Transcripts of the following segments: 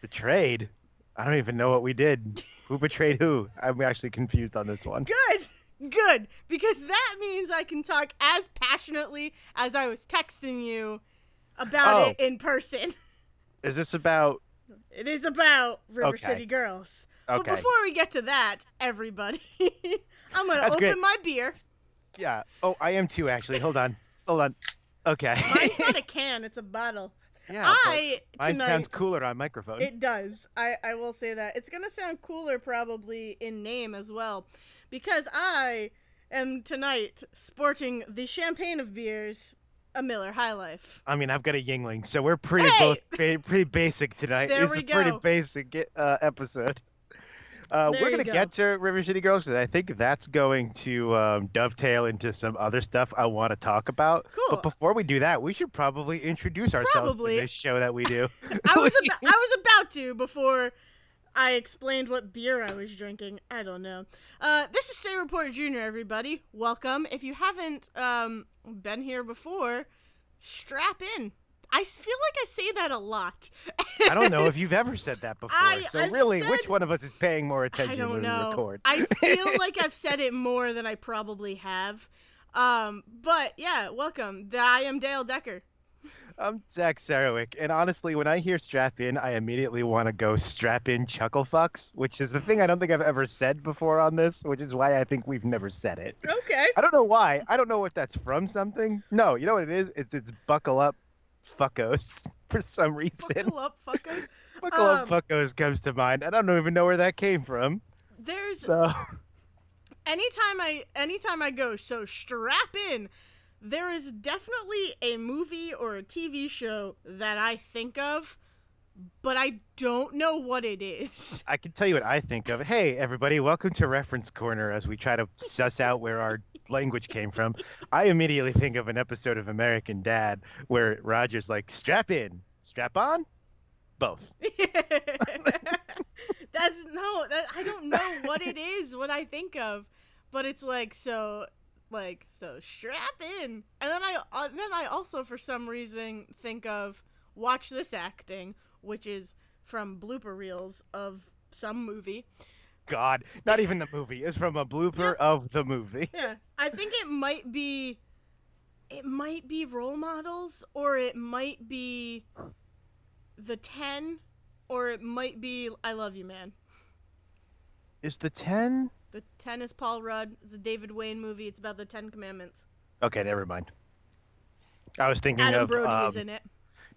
Betrayed. I don't even know what we did. Who betrayed who? I'm actually confused on this one. Good. Good. Because that means I can talk as passionately as I was texting you about Oh. it in person. Is this about? It is about River Okay. City Girls. Okay. But before we get to that, everybody, I'm going to That's open great. my beer. Yeah. Oh, I am too. Actually, hold on. Hold on. Okay. Mine's not a can, it's a bottle. Yeah. I mine tonight sounds cooler on microphone. It does. I, I will say that. It's going to sound cooler probably in name as well. Because I am tonight sporting the champagne of beers, a Miller High Life. I mean, I've got a Yuengling, so we're pretty Hey! both pretty basic tonight. There it's we a pretty basic uh, episode. Uh, we're gonna go. get to River City Girls, 'cause I think that's going to um, dovetail into some other stuff I want to talk about. Cool. But before we do that, we should probably introduce ourselves Probably. in this show that we do. I was about, I was about to before I explained what beer I was drinking. I don't know. Uh, this is Say Reporter Jr. Everybody, welcome. If you haven't um, been here before, strap in. I feel like I say that a lot. I don't know if you've ever said that before. I- so I've really, said- which one of us is paying more I attention don't when we record? I feel like I've said it more than I probably have. Um, but yeah, welcome. I am Dale Decker. I'm Zach Sarowick, and honestly, when I hear strap in, I immediately want to go strap in chuckle fucks, which is the thing I don't think I've ever said before on this, which is why I think we've never said it. Okay. I don't know why. I don't know if that's from something. No, you know what it is? It's, it's buckle up fuckos for some reason. Buckle up, fuckers. Buckle up Um, fuckos comes to mind. I don't even know where that came from. There's So, anytime I anytime I go, so strap in. There is definitely a movie or a TV show that I think of, but I don't know what it is. I can tell you what I think of. Hey, everybody, welcome to Reference Corner as we try to suss out where our language came from. I immediately think of an episode of American Dad where Roger's like, strap in, strap on, both. That's no, that, I don't know what it is, what I think of, but it's like so, like so strap in, and then I uh, then I also for some reason think of watch this acting, which is from blooper reels of some movie. God, not even the movie. It's from a blooper of the movie. Yeah, I think it might be, it might be role models, or it might be the ten, or it might be I Love You Man. Is the 10? The Ten is Paul Rudd. It's a David Wain movie. It's about the Ten Commandments. Okay, never mind. I was thinking Adam of Brody um, is in it.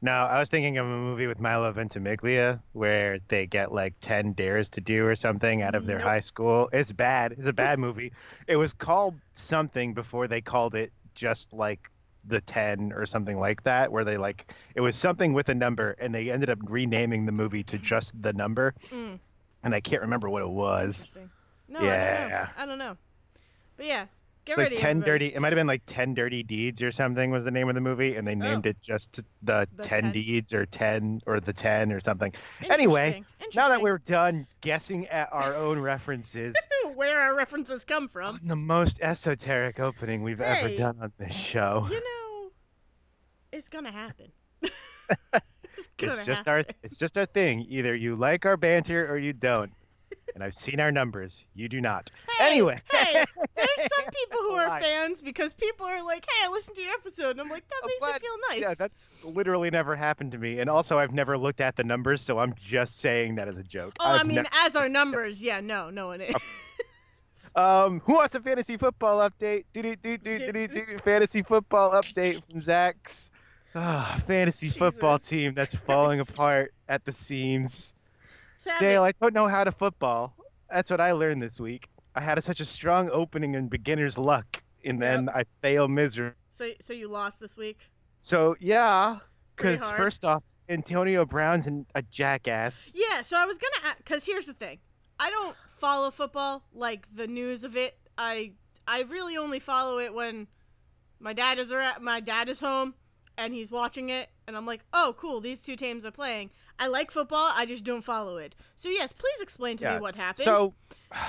No, I was thinking of a movie with Milo Ventimiglia where they get like ten dares to do or something out of their Nope. high school. It's bad. It's a bad movie. It was called something before they called it just like the 10 or something like that where they like it was something with a number and they ended up renaming the movie to just the number Mm, and I can't remember what it was. No, I don't know. I don't know. But yeah, get like. 10 everybody. dirty it might have been like 10 dirty deeds or something was the name of the movie and they oh. named Oh. it just the, The 10, 10. deeds or 10 or the 10 or something Anyway, Interesting. now that we're done guessing at our own references where our references come from, the most esoteric opening we've ever done on this show you know, it's gonna happen. it's gonna it's just happen. our it's just our thing either you like our banter or you don't and i've seen our numbers you do not Hey, anyway hey, there's some people who are fans because people are like, "Hey, I listened to your episode," and I'm like, "That makes glad- me feel nice." yeah that's literally never happened to me and also i've never looked at the numbers so i'm just saying that as a joke oh, I I've mean, never- as our numbers, yeah, no, no one is. Um, who wants a fantasy football update? Do do do do do do do. Fantasy football update from Zach's ah, fantasy football team that's falling Christ. apart at the seams. Dale, I don't know how to football. That's what I learned this week. I had a, such a strong opening in beginner's luck, and then I fail miserably. So, so you lost this week. So yeah, because first off, Antonio Brown's an, a jackass. Yeah, so I was gonna, because here's the thing, I don't follow football like the news of it. I I really only follow it when my dad is around, my dad is home and he's watching it, and I'm like, oh, cool, these two teams are playing. I like football, I just don't follow it. So yes, please explain to Yeah, me what happened. So,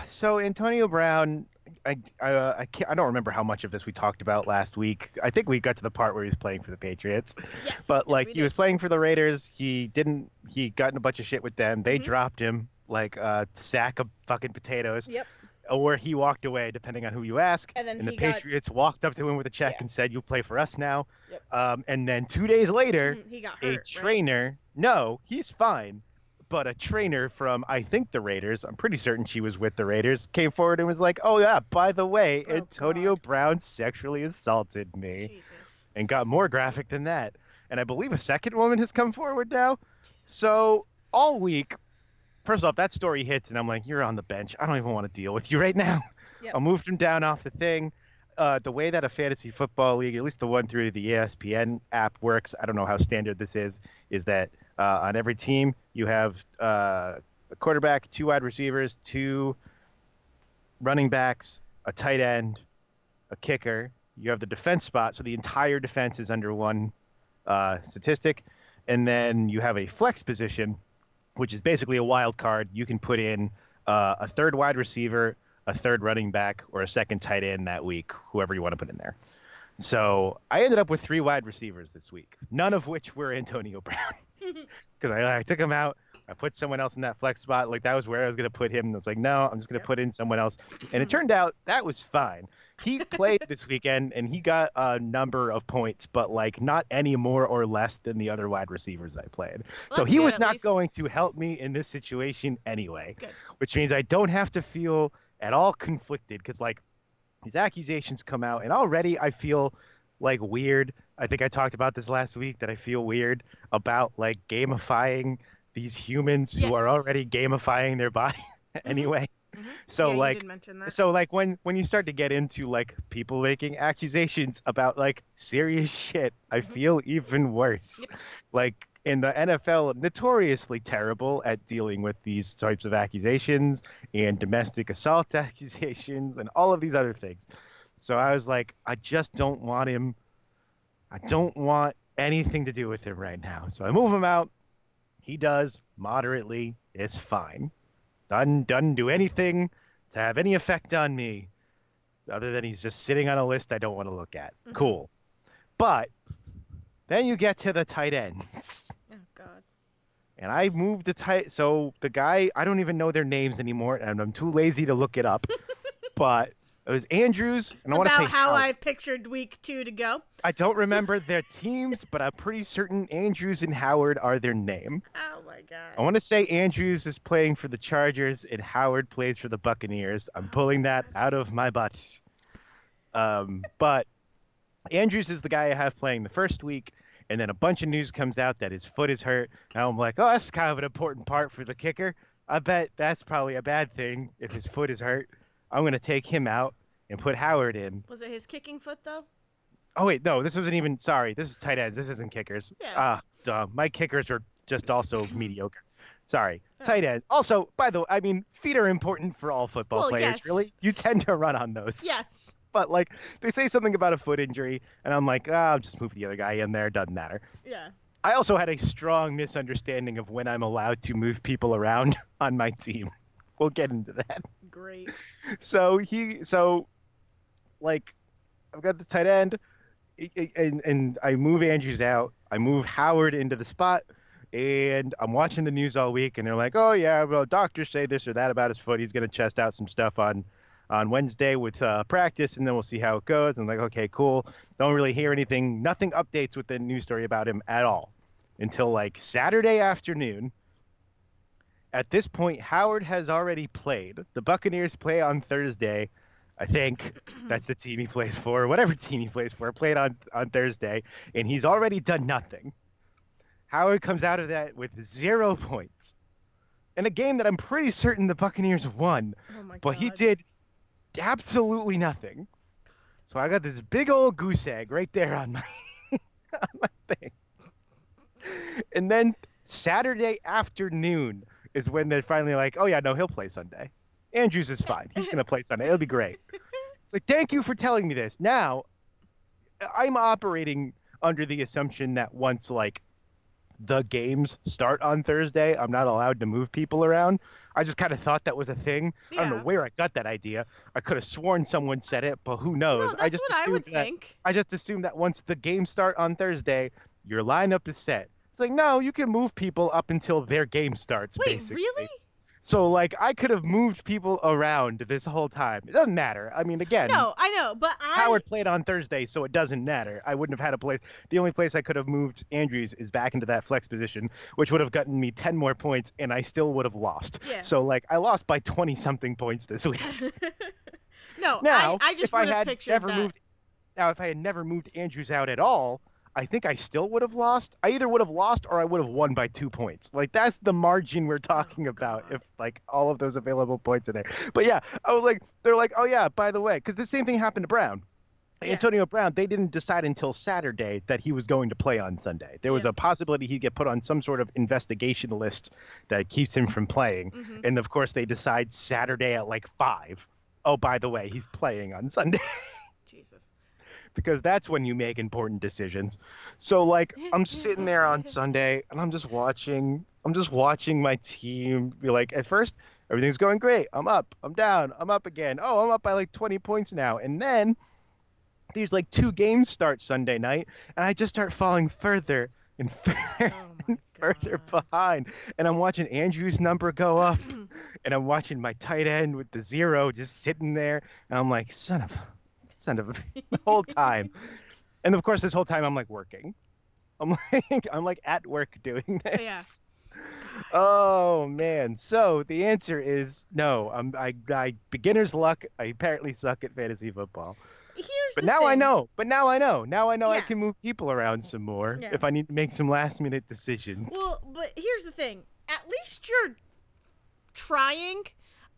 so Antonio Brown I I, uh, I can't I don't remember how much of this we talked about last week. I think we got to the part where he was playing for the Patriots. Yes. But like he was playing for the Raiders, he didn't he got in a bunch of shit with them. They Mhm. dropped him like a sack of fucking potatoes. Yep. Or he walked away, depending on who you ask. And then And the he got Patriots walked up to him with a check Yeah. and said, "You play for us now." Yep. Um, and then two days later, Mhm, he got a hurt. right? trainer. No, he's fine. But a trainer from I think the Raiders, I'm pretty certain she was with the Raiders, came forward and was like, "Oh yeah, by the way, Oh, Antonio God. Brown sexually assaulted me," Jesus. and got more graphic than that. And I believe a second woman has come forward now. Jesus So all week, first off, that story hits, and I'm like, "You're on the bench. I don't even want to deal with you right now." Yep. I moved him down off the thing. Uh, the way that a fantasy football league, at least the one through the ESPN app works, I don't know how standard this is, is that uh, on every team you have uh, a quarterback, two wide receivers, two running backs, a tight end, a kicker. You have the defense spot, so the entire defense is under one uh, statistic, and then you have a flex position, which is basically a wild card. You can put in uh, a third wide receiver, a third running back, or a second tight end that week, whoever you want to put in there. So I ended up with three wide receivers this week, none of which were Antonio Brown, because I, I took him out. I put someone else in that flex spot. Like that was where I was going to put him. And I was like, no, I'm just going to Yep. put in someone else. And it mm-hmm. turned out that was fine. He played this weekend and he got a number of points, but like not any more or less than the other wide receivers I played. Well, so he good, was not least. going to help me in this situation anyway, Good. which means I don't have to feel at all conflicted because like these accusations come out and already I feel like weird. I think I talked about this last week that I feel weird about like gamifying these humans who are already gamifying their body anyway. Mhm. So yeah, like did mention that. so like when when you start to get into like people making accusations about like serious shit, I Mhm. feel even worse. Yep. Like in the NFL, notoriously terrible at dealing with these types of accusations and domestic assault accusations and all of these other things. So I was like, I just don't want him. I don't want anything to do with him right now. So I move him out. He does moderately. It's fine. Doesn't doesn't do anything to have any effect on me, other than he's just sitting on a list I don't want to look at. Mhm. Cool. But then you get to the tight ends. oh God. And I moved the tight. So the guy, I don't even know their names anymore, and I'm too lazy to look it up. but it was Andrews, and I It's want to about say how Howard. I've pictured week two to go. I don't remember their teams, but I'm pretty certain Andrews and Howard are their name. Oh my God. I want to say Andrews is playing for the Chargers and Howard plays for the Buccaneers. I'm pulling that out of my butt. Um, but Andrews is the guy I have playing the first week, and then a bunch of news comes out that his foot is hurt. And I'm like, oh, that's kind of an important part for the kicker. I bet that's probably a bad thing if his foot is hurt. I'm going to take him out and put Howard in. Was it his kicking foot though? Oh, wait, no, this wasn't even. Sorry, this is tight ends. This isn't kickers. Yeah. Ah, dumb. My kickers are just also mediocre. Sorry. Oh. Tight end. Also, by the way, I mean, feet are important for all football Well, players, yes. really. You tend to run on those. Yes. But, like, they say something about a foot injury, and I'm like, ah, I'll just move the other guy in there. Doesn't matter. Yeah. I also had a strong misunderstanding of when I'm allowed to move people around on my team. We'll get into that. Great. So he, so, like, I've got the tight end, and and I move Andrews out. I move Howard into the spot, and I'm watching the news all week, and they're like, "Oh yeah, well, doctors say this or that about his foot. He's gonna chest out some stuff on." On Wednesday with uh, practice, and then we'll see how it goes. And like, okay, cool. Don't really hear anything. Nothing updates with the news story about him at all until like Saturday afternoon. At this point, Howard has already played. The Buccaneers play on Thursday. I think that's the team he plays for, whatever team he plays for, played on, on Thursday, and he's already done nothing. Howard comes out of that with zero points. In a game that I'm pretty certain the Buccaneers won, Oh my but God. he did absolutely nothing. So I got this big old goose egg right there on my on my thing. And then Saturday afternoon is when they're finally like, "Oh yeah, no, he'll play Sunday. Andrews is fine. He's gonna play Sunday. It'll be great." It's like, thank you for telling me this. Now, I'm operating under the assumption that once like the games start on Thursday, I'm not allowed to move people around. I just kind of thought that was a thing. I don't know where I got that idea. I could have sworn someone said it, but who knows? No, that's I just what I would that- think. I just assumed that once the games start on Thursday, your lineup is set. Like no, you can move people up until their game starts. Wait, basically. really? So like I could have moved people around this whole time. It doesn't matter. I mean, again, No, I know, but I Howard played on Thursday, so it doesn't matter. I wouldn't have had a place. The only place I could have moved Andrews is back into that flex position, which would have gotten me 10 more points, and I still would have lost. Yeah. So, like, I lost by 20 something points this week. no, Now, I, I just if I had never that. moved, now if I had never moved Andrews out at all, I think I still would have lost. I either would have lost or I would have won by two points. Like that's the margin we're talking about. Oh, God. If like all of those available points are there. But yeah, I was like, they're like, oh yeah, by the way, because the same thing happened to Brown. Yeah. Antonio Brown, they didn't decide until Saturday that he was going to play on Sunday. There was Yeah. a possibility he'd get put on some sort of investigation list that keeps him from playing. Mhm. And of course, they decide Saturday at like five. Oh, by the way, he's playing on Sunday. Because that's when you make important decisions. So like I'm sitting there on Sunday and I'm just watching I'm just watching my team be like at first everything's going great. I'm up, I'm down, I'm up again. Oh, I'm up by like 20 points now. And then there's like two games start Sunday night and I just start falling further and further Oh further behind and I'm watching Andrew's number go up and I'm watching my tight end with the zero just sitting there, and I'm like, son of, a- son of, a, the whole time, and of course this whole time I'm like working, I'm like, I'm like at work doing this. Yeah. Oh man, so the answer is no. I'm I, I beginner's luck. I apparently suck at fantasy football, Here's but now I know. But now I know. Now I know I can move people around some more Yeah. if I need to make some last minute decisions. Well, but here's the thing. At least you're trying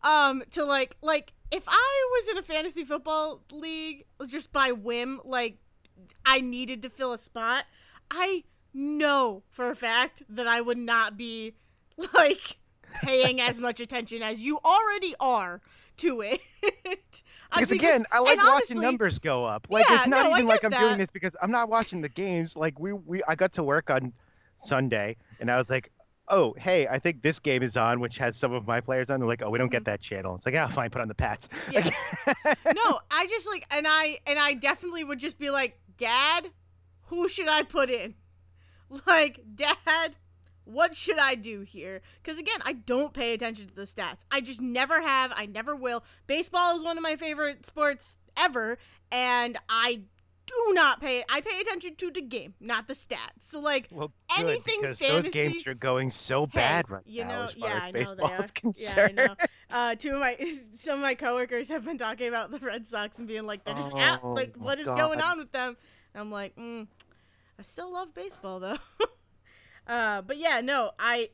um to like like if I was in a fantasy football league just by whim, like I needed to fill a spot, I know for a fact that I would not be like paying as much attention as you already are to it. Because again, I like watching honestly- numbers go up. Like Yeah, it's not no, even like I'm doing this because I'm not watching the games. Like we we I got to work on Sunday and I was like, oh hey, I think this game is on, which has some of my players on. They're like, oh, we don't get that channel. It's like, ah, fine, put on the Pats. Mm-hmm. Yeah. no, I just like and I and I definitely would just be like, "Dad, who should I put in?" Like, "Dad, what should I do here?" Cuz again, I don't pay attention to the stats. I just never have, I never will. Baseball is one of my favorite sports ever, and I do not pay I pay attention to the game, not the stats. So like well, good, Anything because those games are going so Hey, bad right you now know, as far yeah, as I know they baseball are. is concerned. Yeah, I know. Uh, two of my some of my coworkers have been talking about the Red Sox and being like, they're just out. Oh, Like, my what is going on with them? And I'm like, mm, I still love baseball though. uh, but yeah, no, I.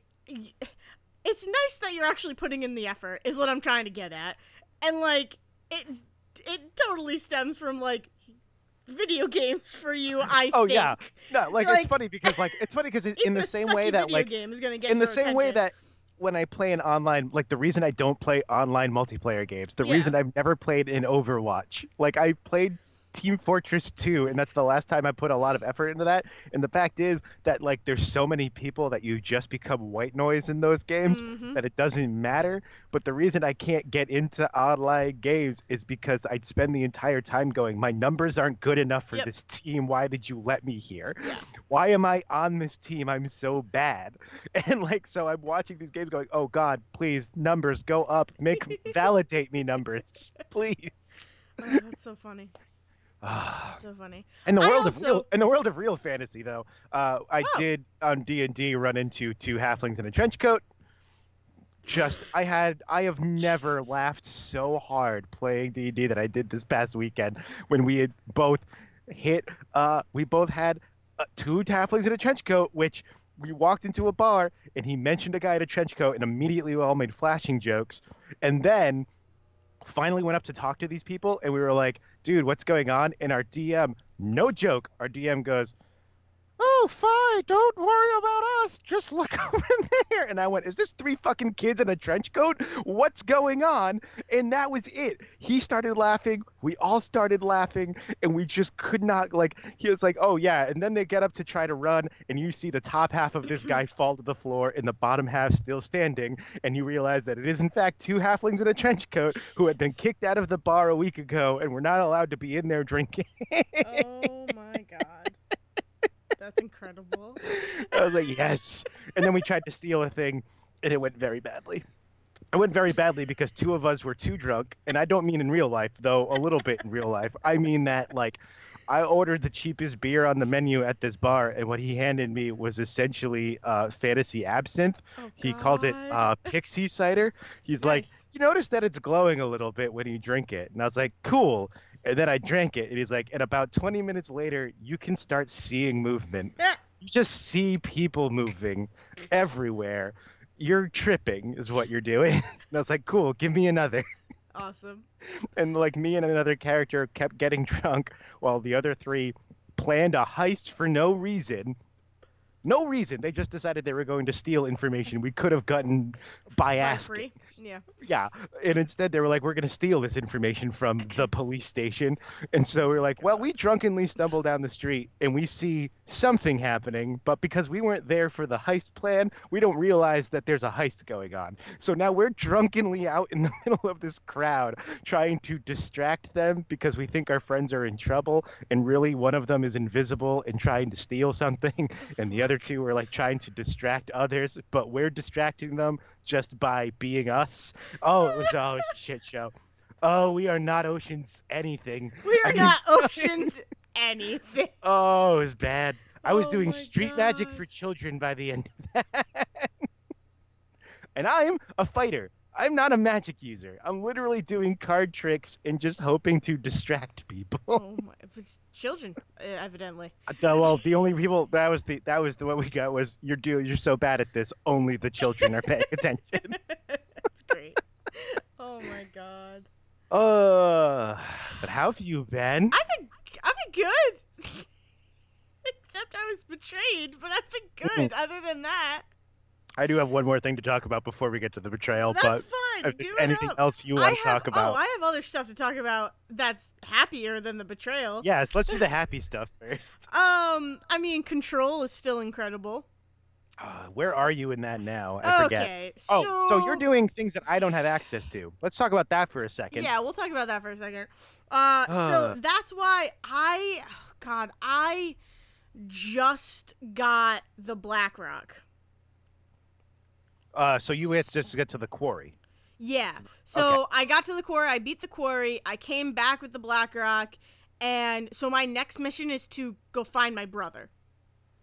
It's nice that you're actually putting in the effort, is what I'm trying to get at, and like it, it totally stems from like video games for you. I Oh, think. yeah. No, like, Like- it's funny because like it's funny because in the same way that like game is gonna get in the same way that when I play an online, like the reason I don't play online multiplayer games, the Yeah. reason I've never played in Overwatch, like I played Team Fortress 2, and that's the last time I put a lot of effort into that. And the fact is that like there's so many people that you just become white noise in those games Mhm. that it doesn't matter. But the reason I can't get into online games is because I'd spend the entire time going, my numbers aren't good enough for Yep. this team. Why did you let me here? Yeah. Why am I on this team? I'm so bad. And like, so I'm watching these games going, oh God, please, numbers go up. Make, validate me numbers, please. Oh, that's so funny. Ah. That's so funny. In the world of real, in the world of real fantasy, though, uh, I Oh. did on D and D run into two halflings in a trench coat. Just, I had, I have never Jesus. laughed so hard playing D and D that I did this past weekend when we had both hit. Uh, we both had uh, two halflings in a trench coat, which we walked into a bar and he mentioned a guy in a trench coat, and immediately we all made flashing jokes, and then finally went up to talk to these people and we were like dude what's going on? And our dm no joke our dm goes oh "Oh, fine, don't worry about us. Just look over there." And I went, "Is this three fucking kids in a trench coat? What's going on?" And that was it. He started laughing. We all started laughing, and we just could not like. He was like, "Oh yeah," and then they get up to try to run, and you see the top half of this guy fall to the floor, and the bottom half still standing, and you realize that it is in fact two halflings in a trench coat who had been kicked out of the bar a week ago and were not allowed to be in there drinking. Oh my god. That's incredible. I was like, yes. And then we tried to steal a thing, and it went very badly. It went very badly because two of us were too drunk, and I don't mean in real life, though a little bit in real life. I mean that like I ordered the cheapest beer on the menu at this bar, and what he handed me was essentially uh, fantasy absinthe. Oh, He called it uh, pixie cider. He's like, you notice that it's glowing a little bit when you drink it, and I was like, cool. And then I drank it, and he's like, and about 20 minutes later, you can start seeing movement. Yeah. You just see people moving everywhere. You're tripping, is what you're doing. And I was like, cool, give me another. Awesome. And like me and another character kept getting drunk while the other three planned a heist for no reason. No reason. They just decided they were going to steal information we could have gotten by By asking. Yeah. Yeah. And instead they were like, we're going to steal this information from the police station. And so we're like, well, we drunkenly stumble down the street and we see something happening. But because we weren't there for the heist plan, we don't realize that there's a heist going on. So now we're drunkenly out in the middle of this crowd trying to distract them because we think our friends are in trouble. And really, one of them is invisible and trying to steal something. And the other two are like trying to distract others, but we're distracting them just by being us. Oh, it was oh it was a shit show. Oh, we are not Ocean's anything. We are not Ocean's anything. Oh, it was bad. I was Oh doing street magic for children by the end of that. and I'm a fighter. I'm not a magic user. I'm literally doing card tricks and just hoping to distract people. Oh my! It's children, uh, evidently. The- well, the only people that was the that was the what we got was you're doing you're so bad at this. Only the children are paying attention. That's great. Oh my god. Uh, but how have you been? I've been I've been good. Except I was betrayed, but I've been good. Other than that, I do have one more thing to talk about before we get to the betrayal. that's but fine. Do anything else you want to talk about? Oh, I have other stuff to talk about that's happier than the betrayal. Yes, let's do the happy stuff first. Um, I mean, Control is still incredible. Uh, where are you in that now? I forget. Okay, Oh, so you're doing things that I don't have access to. Let's talk about that for a second. Yeah, we'll talk about that for a second. Uh, so Uh. that's why I, God, I just got the BlackRock. Uh, so you had to just get to the quarry. Yeah. So I got to the quarry. I beat the quarry. I came back with the BlackRock, and so my next mission is to go find my brother.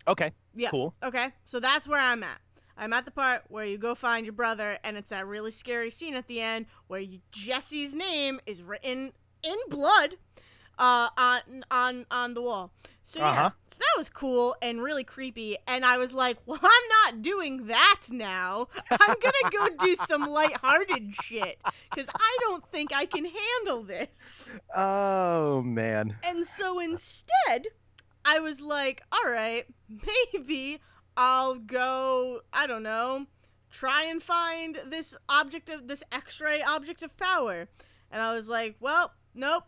Okay. Yeah. Cool. Okay. So that's where I'm at. I'm at the part where you go find your brother, and it's that really scary scene at the end where you, Jesse's name is written in blood uh, on on on the wall. So yeah, Uh-huh. so that was cool and really creepy. And I was like, well, I'm not doing that now. I'm gonna go do some lighthearted shit because I don't think I can handle this. Oh man. And so instead, I was like, all right, maybe I'll go, I don't know, try and find this object of this X-ray object of power. And I was like, well, nope,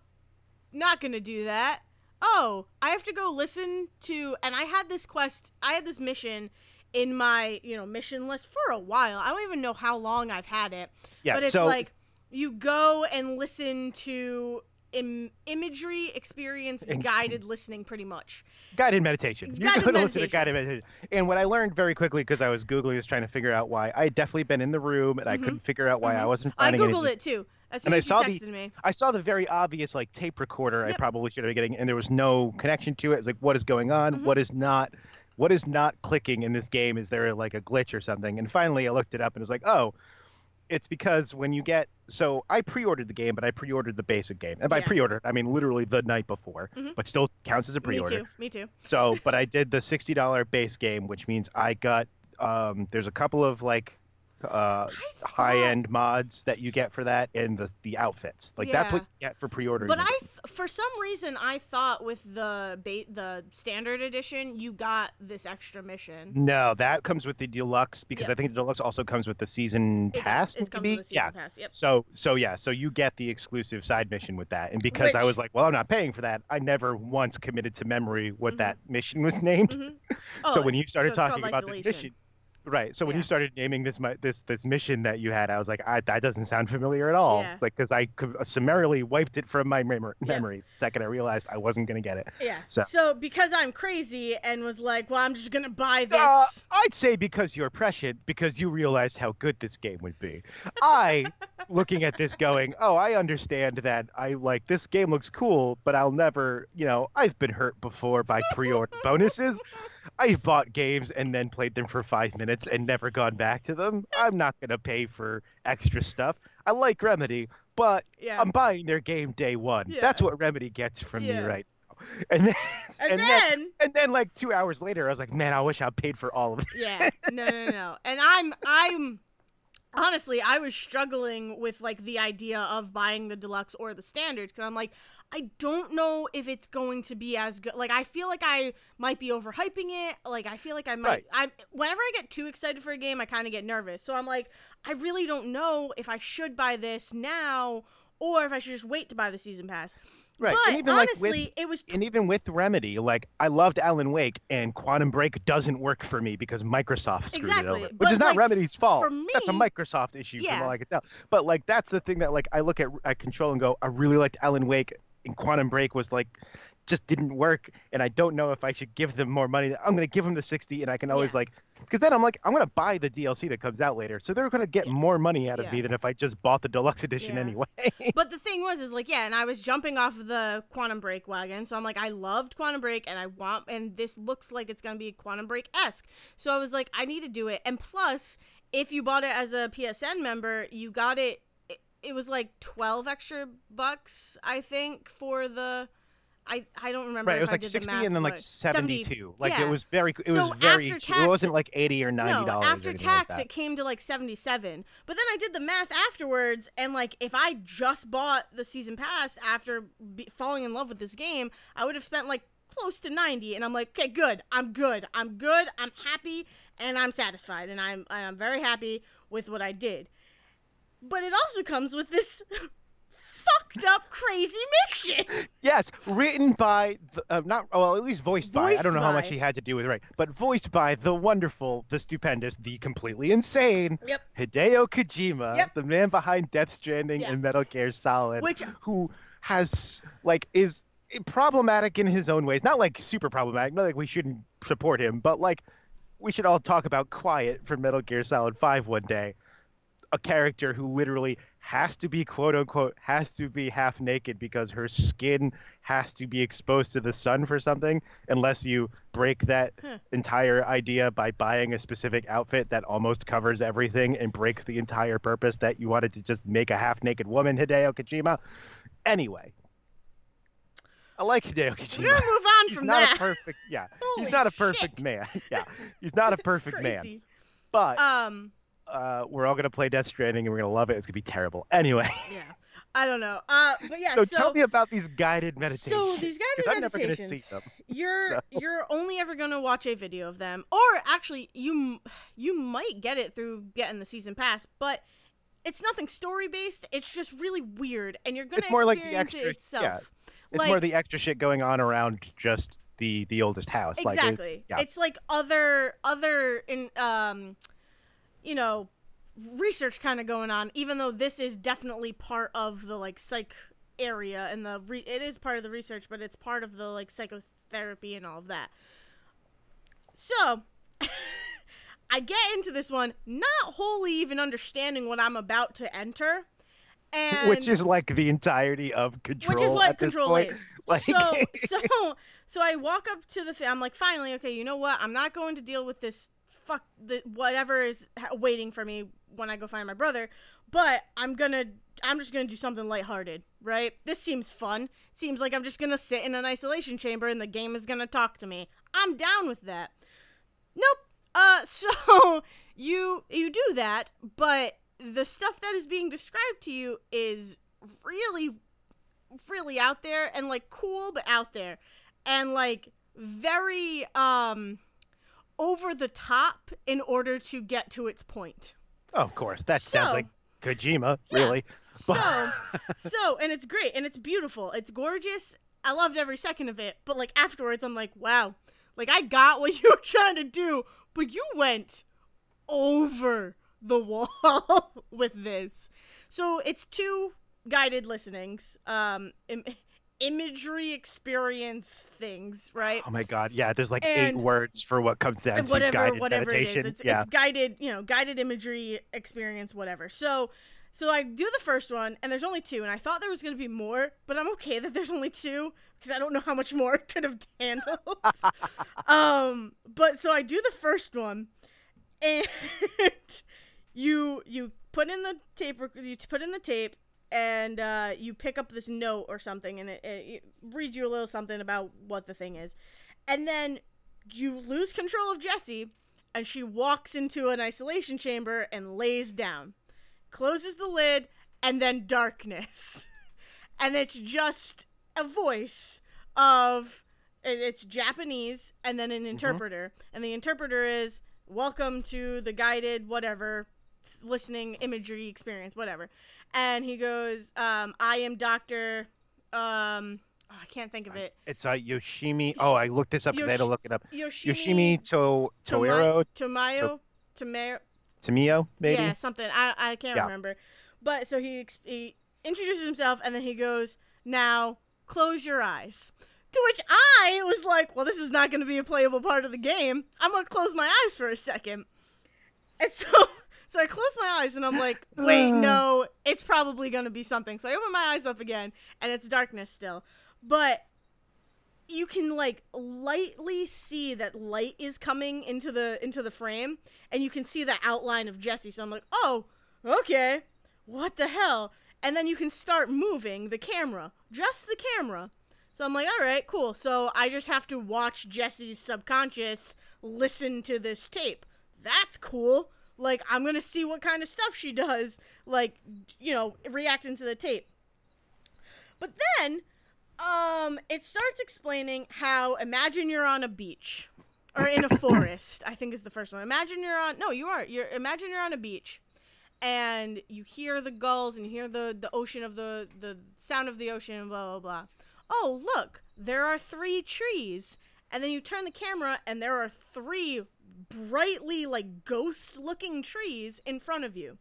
not gonna do that. Oh, I have to go listen to, and I had this quest, I had this mission in my, you know, mission list for a while. I don't even know how long I've had it Yeah. but it's so like you go and listen to Im- imagery experience guided listening pretty much guided meditation. It's You guided go to listen to meditation. guided meditation. And what I learned very quickly because I was googling this trying to figure out why I had definitely been in the room and I Mhm. couldn't figure out why I Mhm. wasn't finding i googled anything. it too And I saw the- me I saw the very obvious like tape recorder I probably should have been getting, and there was no connection to it. It's like, what is going on? Mhm. What is not? What is not clicking in this game? Is there like a glitch or something? And finally, I looked it up and was like, oh, it's because when you get so I pre-ordered the game, but I pre-ordered the basic game, and by Yeah. pre-order I mean literally the night before, Mhm. but still counts as a pre-order. Me too me too So, but I did the sixty dollar base game, which means I got um, there's a couple of like uh, high end mods that you get for that and the the outfits. Like that's what you get for pre-ordering. But the I, th- for some reason, I thought with the ba- the standard edition, you got this extra mission. no, that comes with the deluxe because Yeah. I think the deluxe also comes with the season It does. pass. It comes with the season yeah. pass. Yep. So so yeah, so you get the exclusive side mission with that, and because I was like, well, I'm not paying for that. I never once committed to memory what Mhm. that mission was named. hmm so when you started so talking about this mission, right? So when Yeah. you started naming this this this mission that you had, I was like, I, that doesn't sound familiar at all. Yeah. It's like because I could, uh, summarily wiped it from my memor- Yeah. memory the second I realized I wasn't gonna get it. Yeah. So- So. because I'm crazy and was like, well, I'm just gonna buy this. Uh, I'd say because you're prescient, because you realized how good this game would be. I, looking at this, going, oh, I understand that. I like this game looks cool, but I'll never, you know, I've been hurt before by pre-order bonuses. I've bought games and then played them for five minutes and never gone back to them. I'm not gonna pay for extra stuff. I like Remedy, but yeah. I'm buying their game day one. That's what Remedy gets from Yeah. me right now. And then, and, and then then, and then like two hours later, I was like, man, I wish I paid for all of it. yeah, no, no, no, no. And I'm, I'm, honestly, I was struggling with like the idea of buying the deluxe or the standard because I'm like, I don't know if it's going to be as good. Like, I feel like I might be overhyping it. Like, I feel like I might. Right. I whenever I get too excited for a game, I kind of get nervous. So I'm like, I really don't know if I should buy this now or if I should just wait to buy the season pass. Right. But and even like honestly, with it was and even with Remedy, like I loved Alan Wake and Quantum Break doesn't work for me because Microsoft screwed Exactly, it over. Which but, is not like, Remedy's fault. for me, that's a Microsoft issue Yeah. from all I can tell. But like that's the thing that like I look at at Control and go, I really liked Alan Wake and Quantum Break was like just didn't work and I don't know if I should give them more money. I'm gonna give them the sixty and I can always Yeah. like because then I'm like I'm gonna buy the DLC that comes out later. So they're gonna get Yeah. more money out of Yeah. me than if I just bought the deluxe edition anyway. But the thing was, is like, yeah, and I was jumping off the Quantum Break wagon, so I'm like, I loved Quantum Break, and I want, and this looks like it's gonna be Quantum Break esque. So I was like, I need to do it. And plus, if you bought it as a PSN member, you got it. It, was like twelve extra bucks, I think, for the. I, I don't remember. Right, it was like the sixty math and then like right. seventy-two. Like yeah. it was very, it So was very tax- It wasn't like eighty or ninety dollars. No, after tax, it came to like 77. But then I did the math afterwards, and like if I just bought the season pass after be- falling in love with this game, I would have spent like close to 90. And I'm like, okay, good. I'm good. I'm good. I'm happy, and I'm satisfied, and I'm I'm very happy with what I did. But it also comes with this fucked up, crazy mission. Yes, written by the, uh, not well, at least voiced, by. I don't know how much he had to do with right, but voiced by the wonderful, the stupendous, the completely insane Yep. Hideo Kojima, Yep. the man behind Death Stranding Yeah. and Metal Gear Solid, Which- who has like is problematic in his own ways. Not like super problematic. Not like we shouldn't support him, but like we should all talk about Quiet for Metal Gear Solid Five one day. A character who literally has to be quote unquote has to be half naked because her skin has to be exposed to the sun for something unless you break that Huh. entire idea by buying a specific outfit that almost covers everything and breaks the entire purpose that you wanted to just make a half naked woman Hideo Kojima. Anyway, I like Hideo We're Kojima. gonna move on He's from not that. a perfect yeah. he's not a perfect shit. man. Yeah. He's not a perfect man. But Um. Uh, we're all gonna play Death Stranding and we're gonna love it. It's gonna be terrible. Anyway, Yeah. I don't know. Uh, but yeah. so, So, tell me about these guided meditations. so these guided I'm never gonna meditations, see them. you're so. you're only ever gonna watch a video of them, or actually, you you might get it through getting the season pass, but it's nothing story based. It's just really weird, and you're gonna It's more like the extra- it itself. yeah. It's like, more the extra shit going on around just the the oldest house. Like it- exactly. yeah. It's like other other in um, you know, research kind of going on. Even though this is definitely part of the like psych area and the re- it is part of the research, but it's part of the like psychotherapy and all of that. So. I get into this one not wholly even understanding what I'm about to enter, and which is like the entirety of control. which is what control is. Like- So so so I walk up to the. Fa- I'm like, finally, okay. You know what? I'm not going to deal with this. Fuck the whatever is waiting for me when I go find my brother. But I'm gonna. I'm just gonna do something lighthearted, right? This seems fun. Seems like I'm just gonna sit in an isolation chamber and the game is gonna talk to me. I'm down with that. Nope. Uh, so you you do that, but the stuff that is being described to you is really, really out there and like cool, but out there, and like very um over the top in order to get to its point. Oh, of course. That sounds like Kojima, Yeah. really. So, so, and it's great and it's beautiful. It's gorgeous. I loved every second of it. But like afterwards, I'm like, wow, like I got what you were trying to do, but you went over the wall with this. So it's two guided listenings, um, imagery experience things, right? Oh my god. Yeah, there's like And- eight words for what comes down to whatever guided whatever it is meditation. it's, yeah. it's guided you know guided imagery experience whatever so so i do the first one and there's only two and i thought there was going to be more but i'm okay that there's only two because i don't know how much more it could have handled um but so i do the first one and you you put in the tape you put in the tape and uh, you pick up this note or something and it, it, it reads you a little something about what the thing is. And then you lose control of Jesse, and she walks into an isolation chamber and lays down, closes the lid, and then darkness. and it's just a voice of it's Japanese and then an interpreter, and the interpreter is welcome to the guided whatever listening imagery experience whatever and he goes um i am doctor um oh, i can't think of it It's uh, Yoshimi. Oh, I looked this up because I had to look it up. yoshimi, Yoshimi to Toero Tomayo, Tomayo, Tamio, maybe. yeah, something. I I can't Yeah. remember. But so he he introduces himself and then he goes, "Now close your eyes." To which I was like, "Well, this is not going to be a playable part of the game. I'm going to close my eyes for a second. And so so I close my eyes and I'm like, "Wait, uh. no, it's probably going to be something." So I open my eyes up again and it's darkness still. But you can like lightly see that light is coming into the into the frame and you can see the outline of Jesse. So I'm like, "Oh, okay. What the hell?" And then you can start moving the camera, just the camera. So I'm like, "All right, cool." So I just have to watch Jesse's subconscious listen to this tape. That's cool. Like I'm going to see what kind of stuff she does, like, you know, reacting to the tape. But then um, it starts explaining how imagine you're on a beach or in a forest. I think is the first one. Imagine you're on no, you are. You're imagine you're on a beach, and you hear the gulls and you hear the the ocean of the the sound of the ocean and blah blah blah. Oh look, there are three trees, and then you turn the camera and there are three brightly like ghost looking trees in front of you.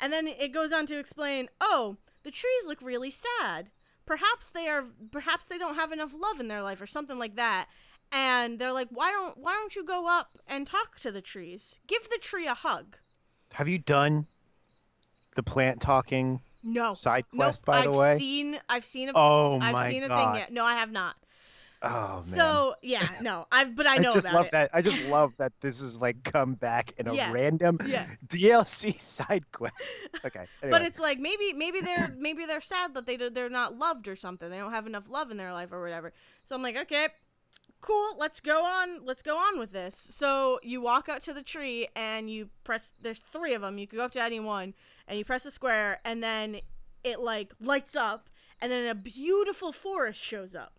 And then it goes on to explain, "Oh, the trees look really sad. Perhaps they are perhaps they don't have enough love in their life or something like that." And they're like, "Why don't why don't you go up and talk to the trees? Give the tree a hug." Have you done the plant talking No. side Nope. quest, by the way. I've seen I've seen a oh have my seen a god. thing yet. No, I have not. Oh man. so, yeah, no. I've but I know just about love it. that. I just love that this is like come back in a Yeah. random Yeah. DLC side quest. Okay. But it's like maybe maybe they're maybe they're sad that they they're not loved or something. They don't have enough love in their life or whatever. So I'm like, okay, cool. Let's go on. Let's go on with this. So you walk out to the tree and you press. There's three of them. You can go up to any one and you press a square and then it like lights up and then a beautiful forest shows up.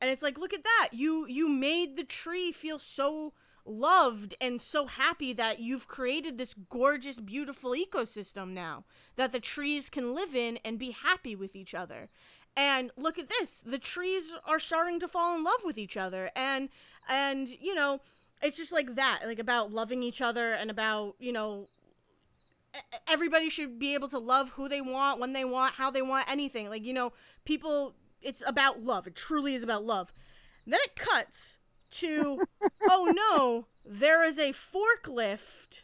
And it's like, look at that. You you made the tree feel so loved and so happy that you've created this gorgeous beautiful ecosystem now that the trees can live in and be happy with each other. And look at this. The trees are starting to fall in love with each other and and you know, it's just like that, like about loving each other and about, you know, everybody should be able to love who they want, when they want, how they want, anything. Like, you know, people, it's about love. It truly is about love. Then it cuts to, oh no, there is a forklift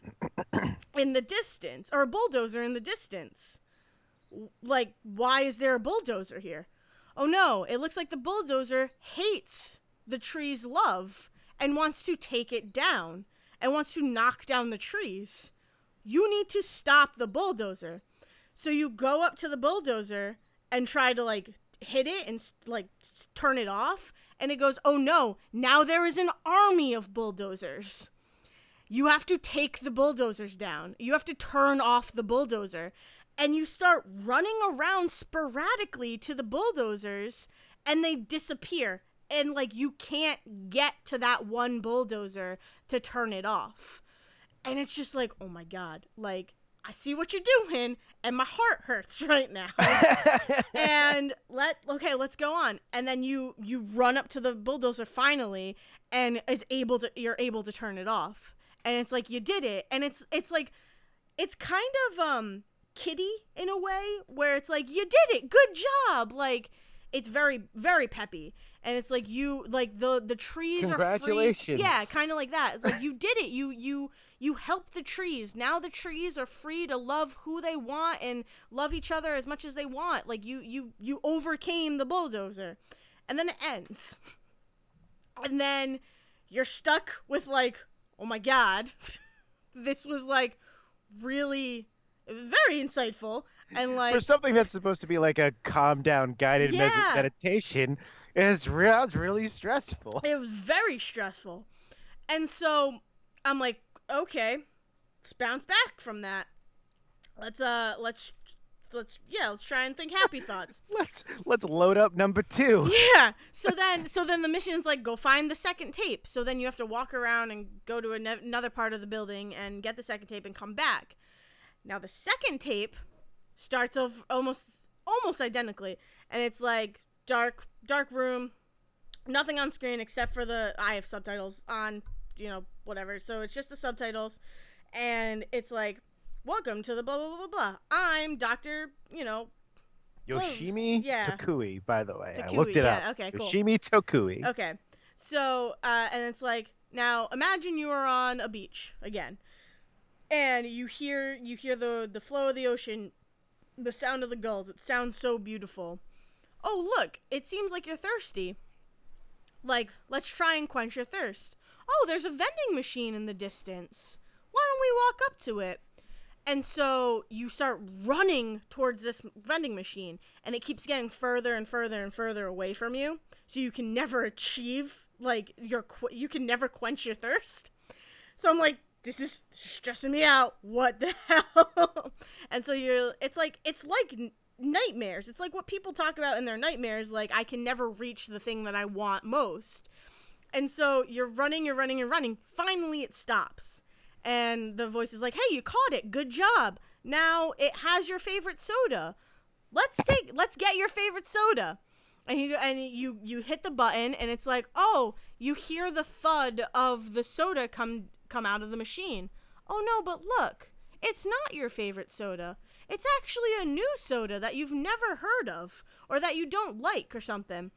in the distance, or a bulldozer in the distance. Like, why is there a bulldozer here? Oh no, it looks like the bulldozer hates the tree's love and wants to take it down and wants to knock down the trees you need to stop the bulldozer. So you go up to the bulldozer and try to like hit it and like turn it off and it goes, "Oh no, now there is an army of bulldozers." you have to take the bulldozers down. You have to turn off the bulldozer. And you start running around sporadically to the bulldozers and they disappear. And like you can't get to that one bulldozer to turn it off. And it's just like, oh my God, like I see what you're doing and my heart hurts right now. and let okay, let's go on. And then you you run up to the bulldozer finally and is able to you're able to turn it off. And it's like you did it. And it's it's like it's kind of um kitty in a way where it's like you did it. Good job. Like it's very very peppy and it's like you like the the trees are free Congratulations. yeah kind of like that it's like you did it you you you help the trees. Now the trees are free to love who they want and love each other as much as they want. Like you you you overcame the bulldozer. And then it ends. And then you're stuck with like oh my god this was like really very insightful and like For something that's supposed to be like a calm down guided med- meditation, it's, real, it's really stressful. it was very stressful. And so i'm like okay let's bounce back from that. Let's uh let's let's yeah let's try and think happy thoughts. Let's let's load up number two. yeah so then so then the mission's like go find the second tape. So then you have to walk around and go to an- another part of the building and get the second tape and come back. Now the second tape starts off almost almost identically and it's like dark dark room nothing on screen except for the i have subtitles on you know whatever so it's just the subtitles and it's like welcome to the blah blah blah blah blah i'm dr you know Yoshimi yeah. Tokui, by the way. I looked it yeah, up. okay, cool. Yoshimi Tokui. Okay. So, uh, and it's like now imagine you are on a beach again, and you hear you hear the the flow of the ocean, the sound of the gulls. It sounds so beautiful. Oh look, it seems like you're thirsty. Like let's try and quench your thirst. Oh, there's a vending machine in the distance. Why don't we walk up to it? And so you start running towards this vending machine, and it keeps getting further and further and further away from you. So you can never achieve like your qu- you can never quench your thirst. So I'm like, this is, stressing me out. What the hell? and so you're, it's like it's like nightmares. It's like what people talk about in their nightmares. Like I can never reach the thing that I want most. And so you're running, you're running, you're running. Finally, it stops and the voice is like, "Hey, you caught it. Good job. Now it has your favorite soda. Let's take let's get your favorite soda." And you and you you hit the button and it's like, "Oh, you hear the thud of the soda come come out of the machine." "Oh no, but look. It's not your favorite soda. It's actually a new soda that you've never heard of or that you don't like or something."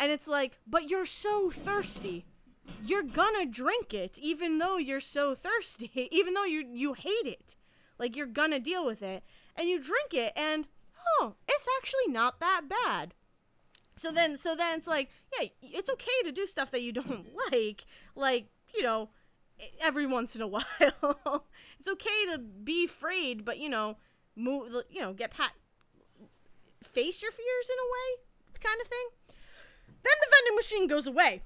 And it's like, "But you're so thirsty." you're gonna drink it even though you're so thirsty even though you you hate it. Like you're gonna deal with it. And you drink it and oh it's actually not that bad. So then so then it's like yeah it's okay to do stuff that you don't like. Like you know every once in a while. It's okay to be afraid but you know move you know get pat face your fears in a way kind of thing then the vending machine goes away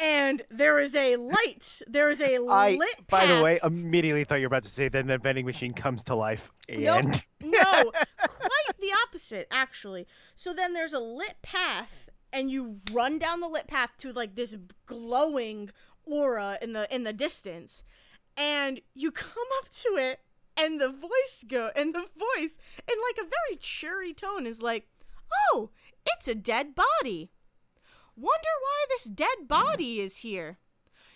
and there is a light. There is a I, lit. by the way, immediately thought you were about to say then the vending machine comes to life. Nope. And no, quite the opposite, actually. So then there's a lit path, and you run down the lit path to like this glowing aura in the in the distance, and you come up to it, and the voice go, and the voice in like a very cheery tone is like, "Oh, it's a dead body." Wonder why this dead body is here.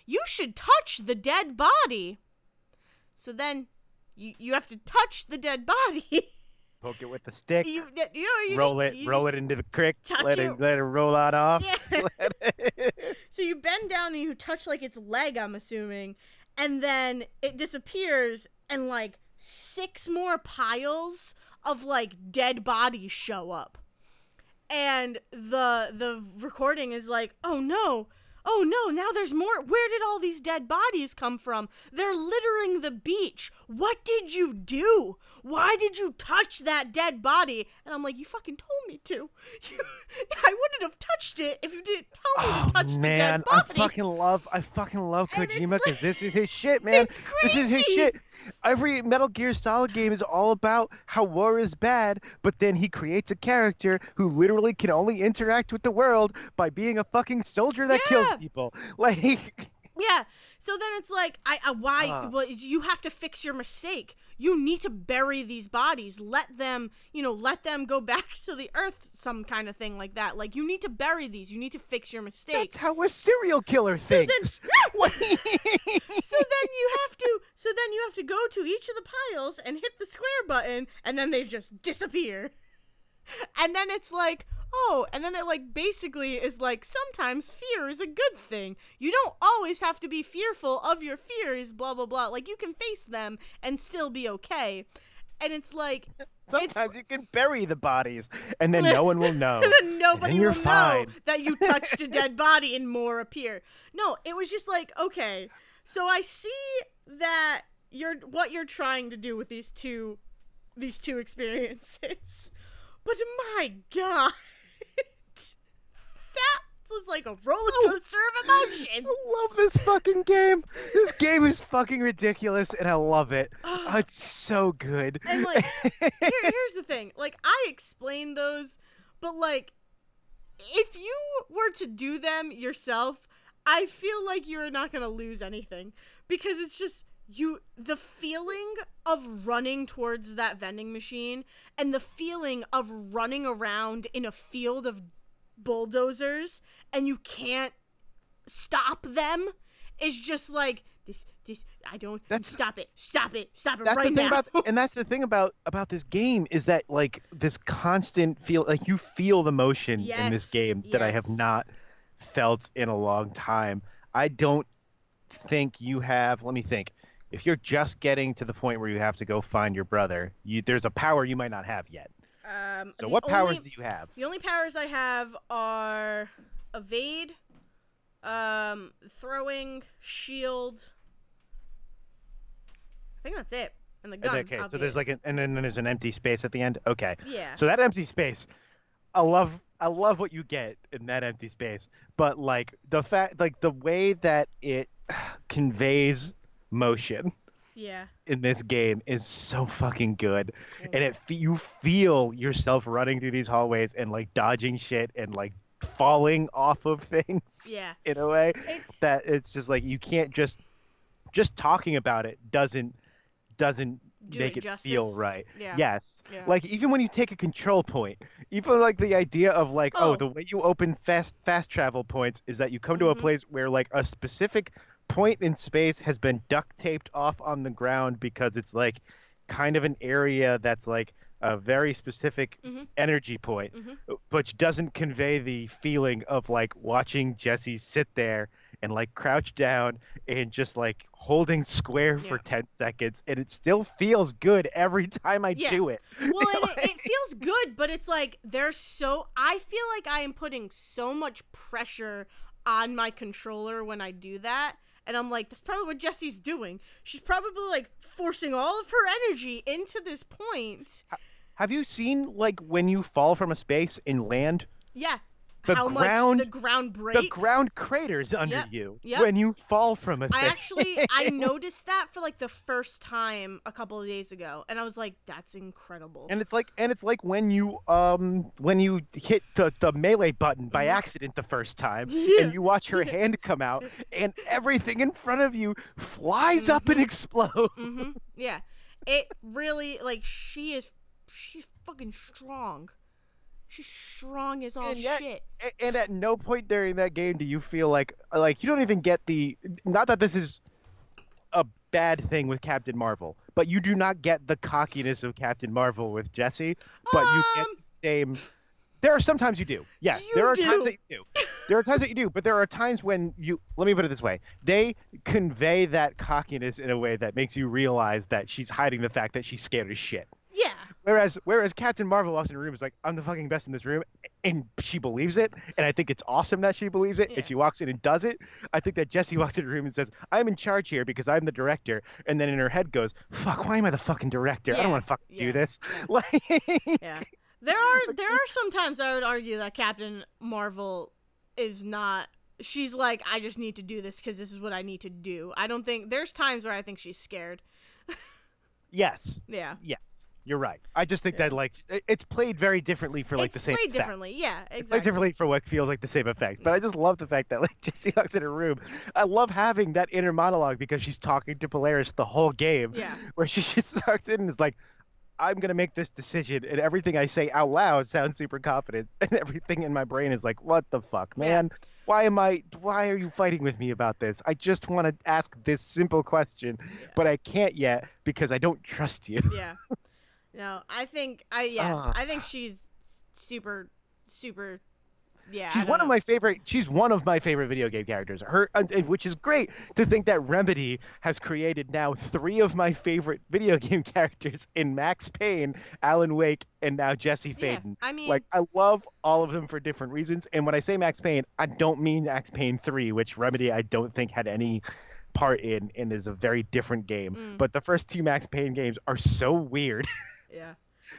You should touch the dead body. So then you, you have to touch the dead body. poke it with the stick, you, you, you roll just- it, roll it into the creek, touch let it it. let it roll out off. Yeah. It- So you bend down and you touch like its leg, I'm assuming, and then it disappears and like six more piles of like dead bodies show up. And the the recording is like, "Oh no. oh no, now there's more. Where did all these dead bodies come from? They're littering the beach. What did you do? Why did you touch that dead body? And I'm like, you fucking told me to. I wouldn't have touched it if you didn't tell me Oh to touch the man, dead I body. fucking love, I fucking love Kojima like- because this is his shit, man. This is his shit. Every Metal Gear Solid game is all about how war is bad, but then he creates a character who literally can only interact with the world by being a fucking soldier that kills people. Like, Yeah. So then it's like, I, I why? Ah. well, you have to fix your mistake. You need to bury these bodies. Let them, you know, let them go back to the earth. Some kind of thing like that. Like you need to bury these. You need to fix your mistake. that's how a serial killer So thinks. What- so then you have to. So then you have to go to each of the piles and hit the square button, and then they just disappear. And then it's like, oh, and then it like basically is like sometimes fear is a good thing. You don't always have to be fearful of your fears, blah blah blah. Like you can face them and still be okay. And it's like Sometimes you can bury the bodies, and then no one will know. nobody will know that you touched a dead body and more appear. No, it was just like, okay, so I see that you're what you're trying to do with these two these two experiences. But my god. That was like a roller coaster of emotions. I love this fucking game. This game is fucking ridiculous, and I love it. Oh, it's so good. And like here, here's the thing like i explained those but like if you were to do them yourself i feel like you're not gonna lose anything because it's just you the feeling of running towards that vending machine and the feeling of running around in a field of bulldozers and you can't stop them is just like this this i don't That's- stop it stop it stop it that's right the thing now about and that's the thing about about this game is that like this constant feel like you feel the motion in this Yes, game that I have not felt in a long time. I don't think you have let me think. If you're just getting to the point where you have to go find your brother, you there's a power you might not have yet. Um, So what powers do you have? The only powers I have are evade, um, throwing, shield. I think that's it. And the gun. okay, I'll so there's like an, and then there's an empty space at the end. Okay. yeah. So that empty space, I love I love what you get in that empty space. But like the fact like the way that it conveys motion yeah. in this game is so fucking good. cool. And it you feel yourself running through these hallways and like dodging shit and like falling off of things yeah. in a way It's that it's just like you can't just just talking about it doesn't doesn't Do make it feel right. yeah. Yes. Yeah. Like even when you take a control point, even like the idea of like, oh, Oh. the way you open fast fast travel points is that you come to a Mhm. place where like a specific point in space has been duct taped off on the ground because it's like kind of an area that's like a very specific Mhm. energy point, Mhm. which doesn't convey the feeling of like watching Jesse sit there and like crouch down and just like holding square for Yeah. 10 seconds and it still feels good every time I Yeah. do it. well, it, it feels good, but it's like there's so. I feel like I am putting so much pressure on my controller when I do that, and I'm like, that's probably what Jesse's doing. She's probably like forcing all of her energy into this point. Have you seen like when you fall from a space and land, Yeah. The How ground- much the ground breaks. the ground craters under Yep, you yep. when you fall from a I thing. actually I noticed that for like the first time a couple of days ago, and I was like, "That's incredible." and it's like and it's like when you um when you hit the, the melee button by Mhm. accident the first time Yeah, and you watch her hand come out and everything in front of you flies up and Mhm. explodes. hmm Yeah, it really like she is. She's fucking strong. She's strong as all And yet- shit. And at no point during that game do you feel like like you don't even get the not that this is a bad thing with Captain Marvel, but you do not get the cockiness of Captain Marvel with Jesse, but you get Um, the same there are sometimes you do. Yes, there You are times that you do. There are times that you do, but there are times when you let me put it this way. They convey that cockiness in a way that makes you realize that she's hiding the fact that she's scared as shit. Yeah. Whereas whereas Captain Marvel walks in the room is like, I'm the fucking best in this room, and she believes it, and I think it's awesome that she believes it, Yeah. and she walks in and does it. I think that Jesse walks in the room and says, I'm in charge here because I'm the director, and then in her head goes, Fuck, why am I the fucking director? I don't want to fucking yeah, do this. yeah. Like, Yeah. There are there are some times I would argue that Captain Marvel is not she's like I just need to do this cuz this is what I need to do. I don't think there's times where I think she's scared. yes, Yeah. yes, you're right. I just think Yeah. that like it's played very differently for like it's the same effect. It's played effect. differently. Yeah, It's played exactly. differently for what feels like the same effect. But I just love the fact that like Jesse walks in a room. I love having that inner monologue because she's talking to Polaris the whole game. Yeah. Where she just walks in and is like, I'm gonna make this decision, and everything I say out loud sounds super confident, and everything in my brain is like, what the fuck, Yeah. man? Why am I? Why are you fighting with me about this? I just want to ask this simple question, Yeah. but I can't yet because I don't trust you. Yeah. No, I think I yeah, Ah. I think she's super super yeah. She's one of my favorite. She's one of my favorite video game characters. Her, uh, uh, which is great to think that Remedy has created now three of my favorite video game characters in Max Payne, Alan Wake, and now Jesse Faden. Yeah. I mean Like I love all of them for different reasons. And when I say Max Payne, I don't mean Max Payne Three, which Remedy I don't think had any part in, and is a very different game. Mm. But the first two Max Payne games are so weird. yeah.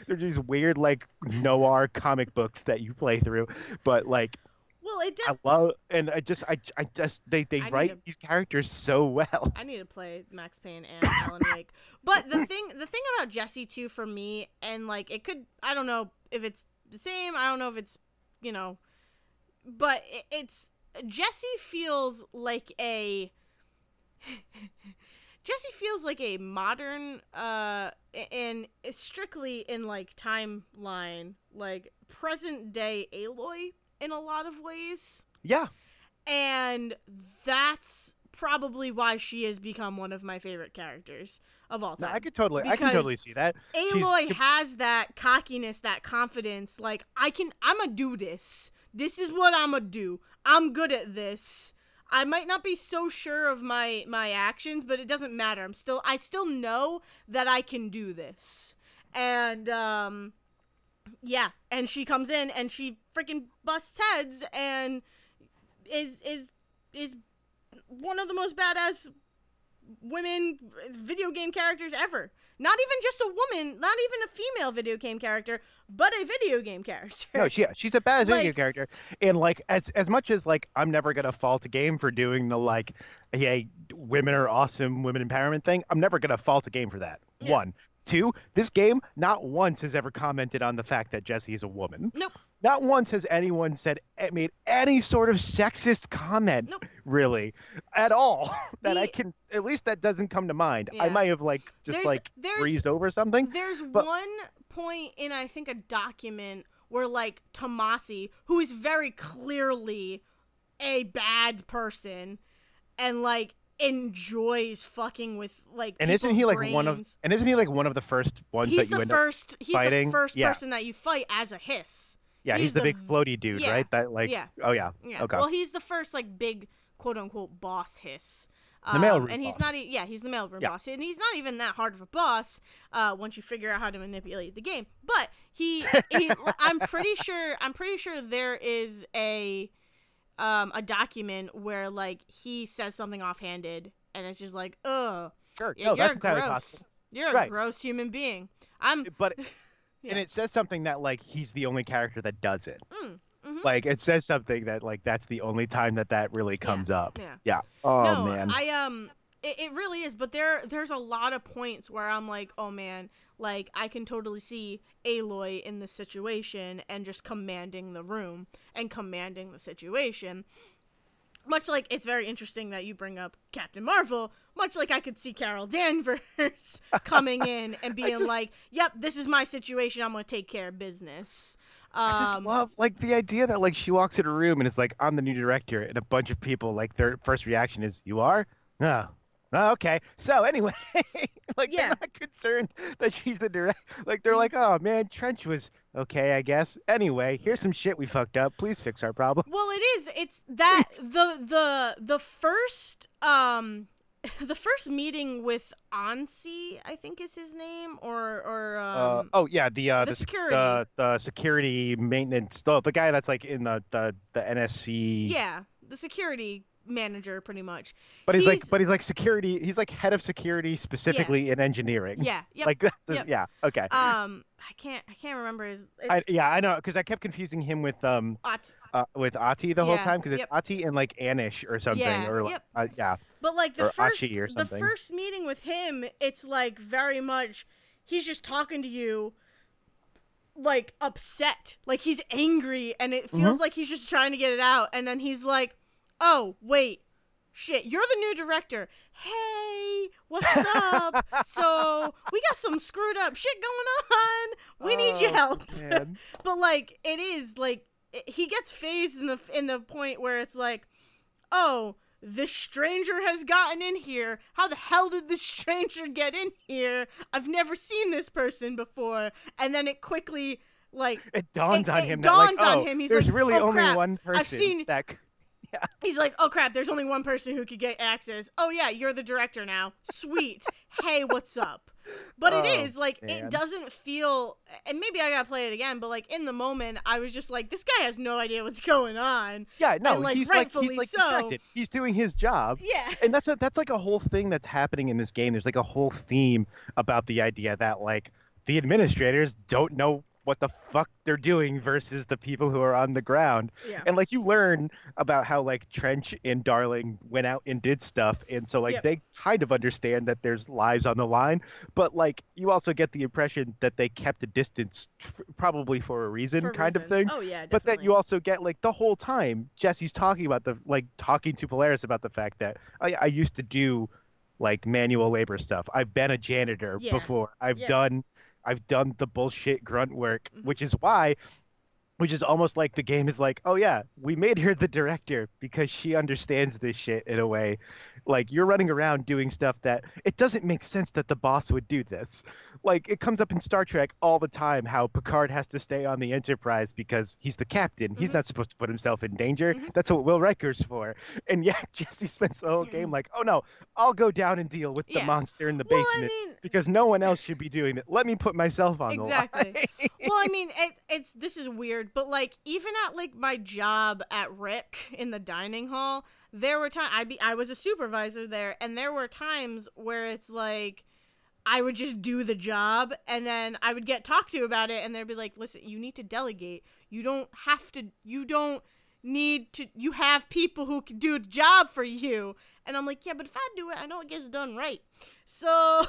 They're just weird, like noir comic books that you play through. But like Well, it I love and I just I, I just they they I write to- these characters so well. I need to play Max Payne and Alan Wake. But the thing the thing about Jesse too for me and like it could I don't know if it's the same, I don't know if it's, you know, but it, it's Jesse feels like a Jesse feels like a modern uh and strictly in like timeline like present day Aloy in a lot of ways Yeah, and that's probably why she has become one of my favorite characters of all no, time. I could totally I can totally see that. Aloy she's- has that cockiness, that confidence. Like I can, I'ma do this. This is what I'ma do. I'm good at this. I might not be so sure of my my actions, but it doesn't matter. I'm still, I still know that I can do this. And um, yeah. And she comes in and she freaking busts heads and is is is one of the most badass women video game characters ever. Not even just a woman, not even a female video game character, but a video game character. No, she, yeah, she's a badass video game character, and like as as much as like I'm never gonna fault a game for doing the like, hey, women are awesome, women empowerment thing. I'm never gonna fault a game for that. Yeah. One, two, this game not once has ever commented on the fact that Jesse is a woman. Nope. Not once has anyone said made any sort of sexist comment, Nope. really, at all. that I can at least that doesn't come to mind. I might have like just There's- like there's- breezed over something. There's But- one point in I think a document where like Tommasi, who is very clearly a bad person and like enjoys fucking with like And isn't he like one of and isn't he like one of the first ones He's that you the end up first he's fighting? the first Yeah. person that you fight as a hiss. Yeah, he's, he's the, the big floaty dude, yeah, right? That like yeah. oh yeah. Yeah. Okay. Well, he's the first like big quote unquote boss hiss. The mailroom Um, and he's boss. not. e- Yeah, he's the mailroom Yeah. boss, and he's not even that hard of a boss uh, once you figure out how to manipulate the game. But he, he I'm pretty sure. I'm pretty sure there is a, um, a document where like he says something offhanded, and it's just like, ugh, sure. yeah, no, you're that's gross. possible. You're a Right. gross human being. I'm. But Yeah. and it says something that like he's the only character that does it. Mm, mhm. Like it says something that like that's the only time that that really comes up. Yeah. Yeah. Oh no, man. I um it, it really is, but there there's a lot of points where I'm like, oh man, like I can totally see Aloy in this situation and just commanding the room and commanding the situation. Much like it's very interesting that you bring up Captain Marvel, much like I could see Carol Danvers coming in and being just- like, "Yep, this is my situation. I'm gonna take care of business." I just Um, love like the idea that like she walks in a room and it's like I'm the new director and a bunch of people like their first reaction is you are? No. Oh, okay. So anyway like Yeah. they're not concerned that she's the direct like they're like oh man Trench was okay I guess. Anyway here's some shit we fucked up. Please fix our problem. Well, it is. It's that the the the first um the first meeting with Ansi, I think is his name, or or Uh, um, oh yeah, the uh, the the, security. the the security maintenance, the the guy that's like in the the the NSC. yeah, the security manager, pretty much. But he's, he's- like, but he's like security. He's like head of security specifically in engineering. Yeah, yep. Like yep. yeah. Okay. um, I can't I can't remember his. I, yeah, I know because I kept confusing him with um Ot- uh, with Ahti the whole time because it's yep. Ahti and like Anish or something Yeah, or like, uh, yeah. But like the Or first the first meeting with him, it's like very much he's just talking to you like upset. Like he's angry and it Mm-hmm. feels like he's just trying to get it out and then he's like, "Oh, wait. Shit, you're the new director. Hey, what's up? so, we got some screwed up shit going on. We need your Oh, help." but like it is like it, he gets phased in the in the point where it's like oh this stranger has gotten in here. How the hell did this stranger get in here? I've never seen this person before. And then it quickly like It dawns It- on it him dawns that like, on oh, him. He's there's like, really "Oh, only crap. one person I've seen- that c- he's like oh crap. There's only one person who could get access. Oh yeah you're the director now. Sweet. Hey what's up but it Oh, is like man. it doesn't feel and maybe i gotta play it again but like in the moment i was just like this guy has no idea what's going on Yeah, no, And, like, he's like he's like so. distracted. He's doing his job. yeah and that's a, that's like a whole thing that's happening in this game. There's like a whole theme about the idea that like the administrators don't know what the fuck they're doing versus the people who are on the ground. yeah And like you learn about how like Trench and Darling went out and did stuff, and so like Yep. they kind of understand that there's lives on the line, but like you also get the impression that they kept a distance, f- probably for a reason, for kind of thing. oh yeah But then you also get like the whole time Jesse's talking about the like talking to Polaris about the fact that I, I used to do like manual labor stuff. I've been a janitor Yeah. before. I've Yeah. done I've done the bullshit grunt work, Mhm. which is why which is almost like the game is like, oh yeah, we made her the director because she understands this shit in a way. Like you're running around doing stuff that it doesn't make sense that the boss would do this. Like it comes up in Star Trek all the time how Picard has to stay on the Enterprise because he's the captain. He's Mhm. not supposed to put himself in danger. Mhm. That's what Will Riker's for. And yet Jesse spends the whole game like, oh no, I'll go down and deal with the monster in the well basement i mean because no one else should be doing it. Let me put myself on Exactly. the line. Exactly. Well i mean it, it's this is weird but like even at like my job at rick in the dining hall there were times i be i was a supervisor there and there were times where it's like I would just do the job and then I would get talked to about it and they'd be like, "Listen, you need to delegate. You don't have to you don't need to you have people who can do the job for you." And I'm like, "Yeah, but if I do it, I know it gets done right." So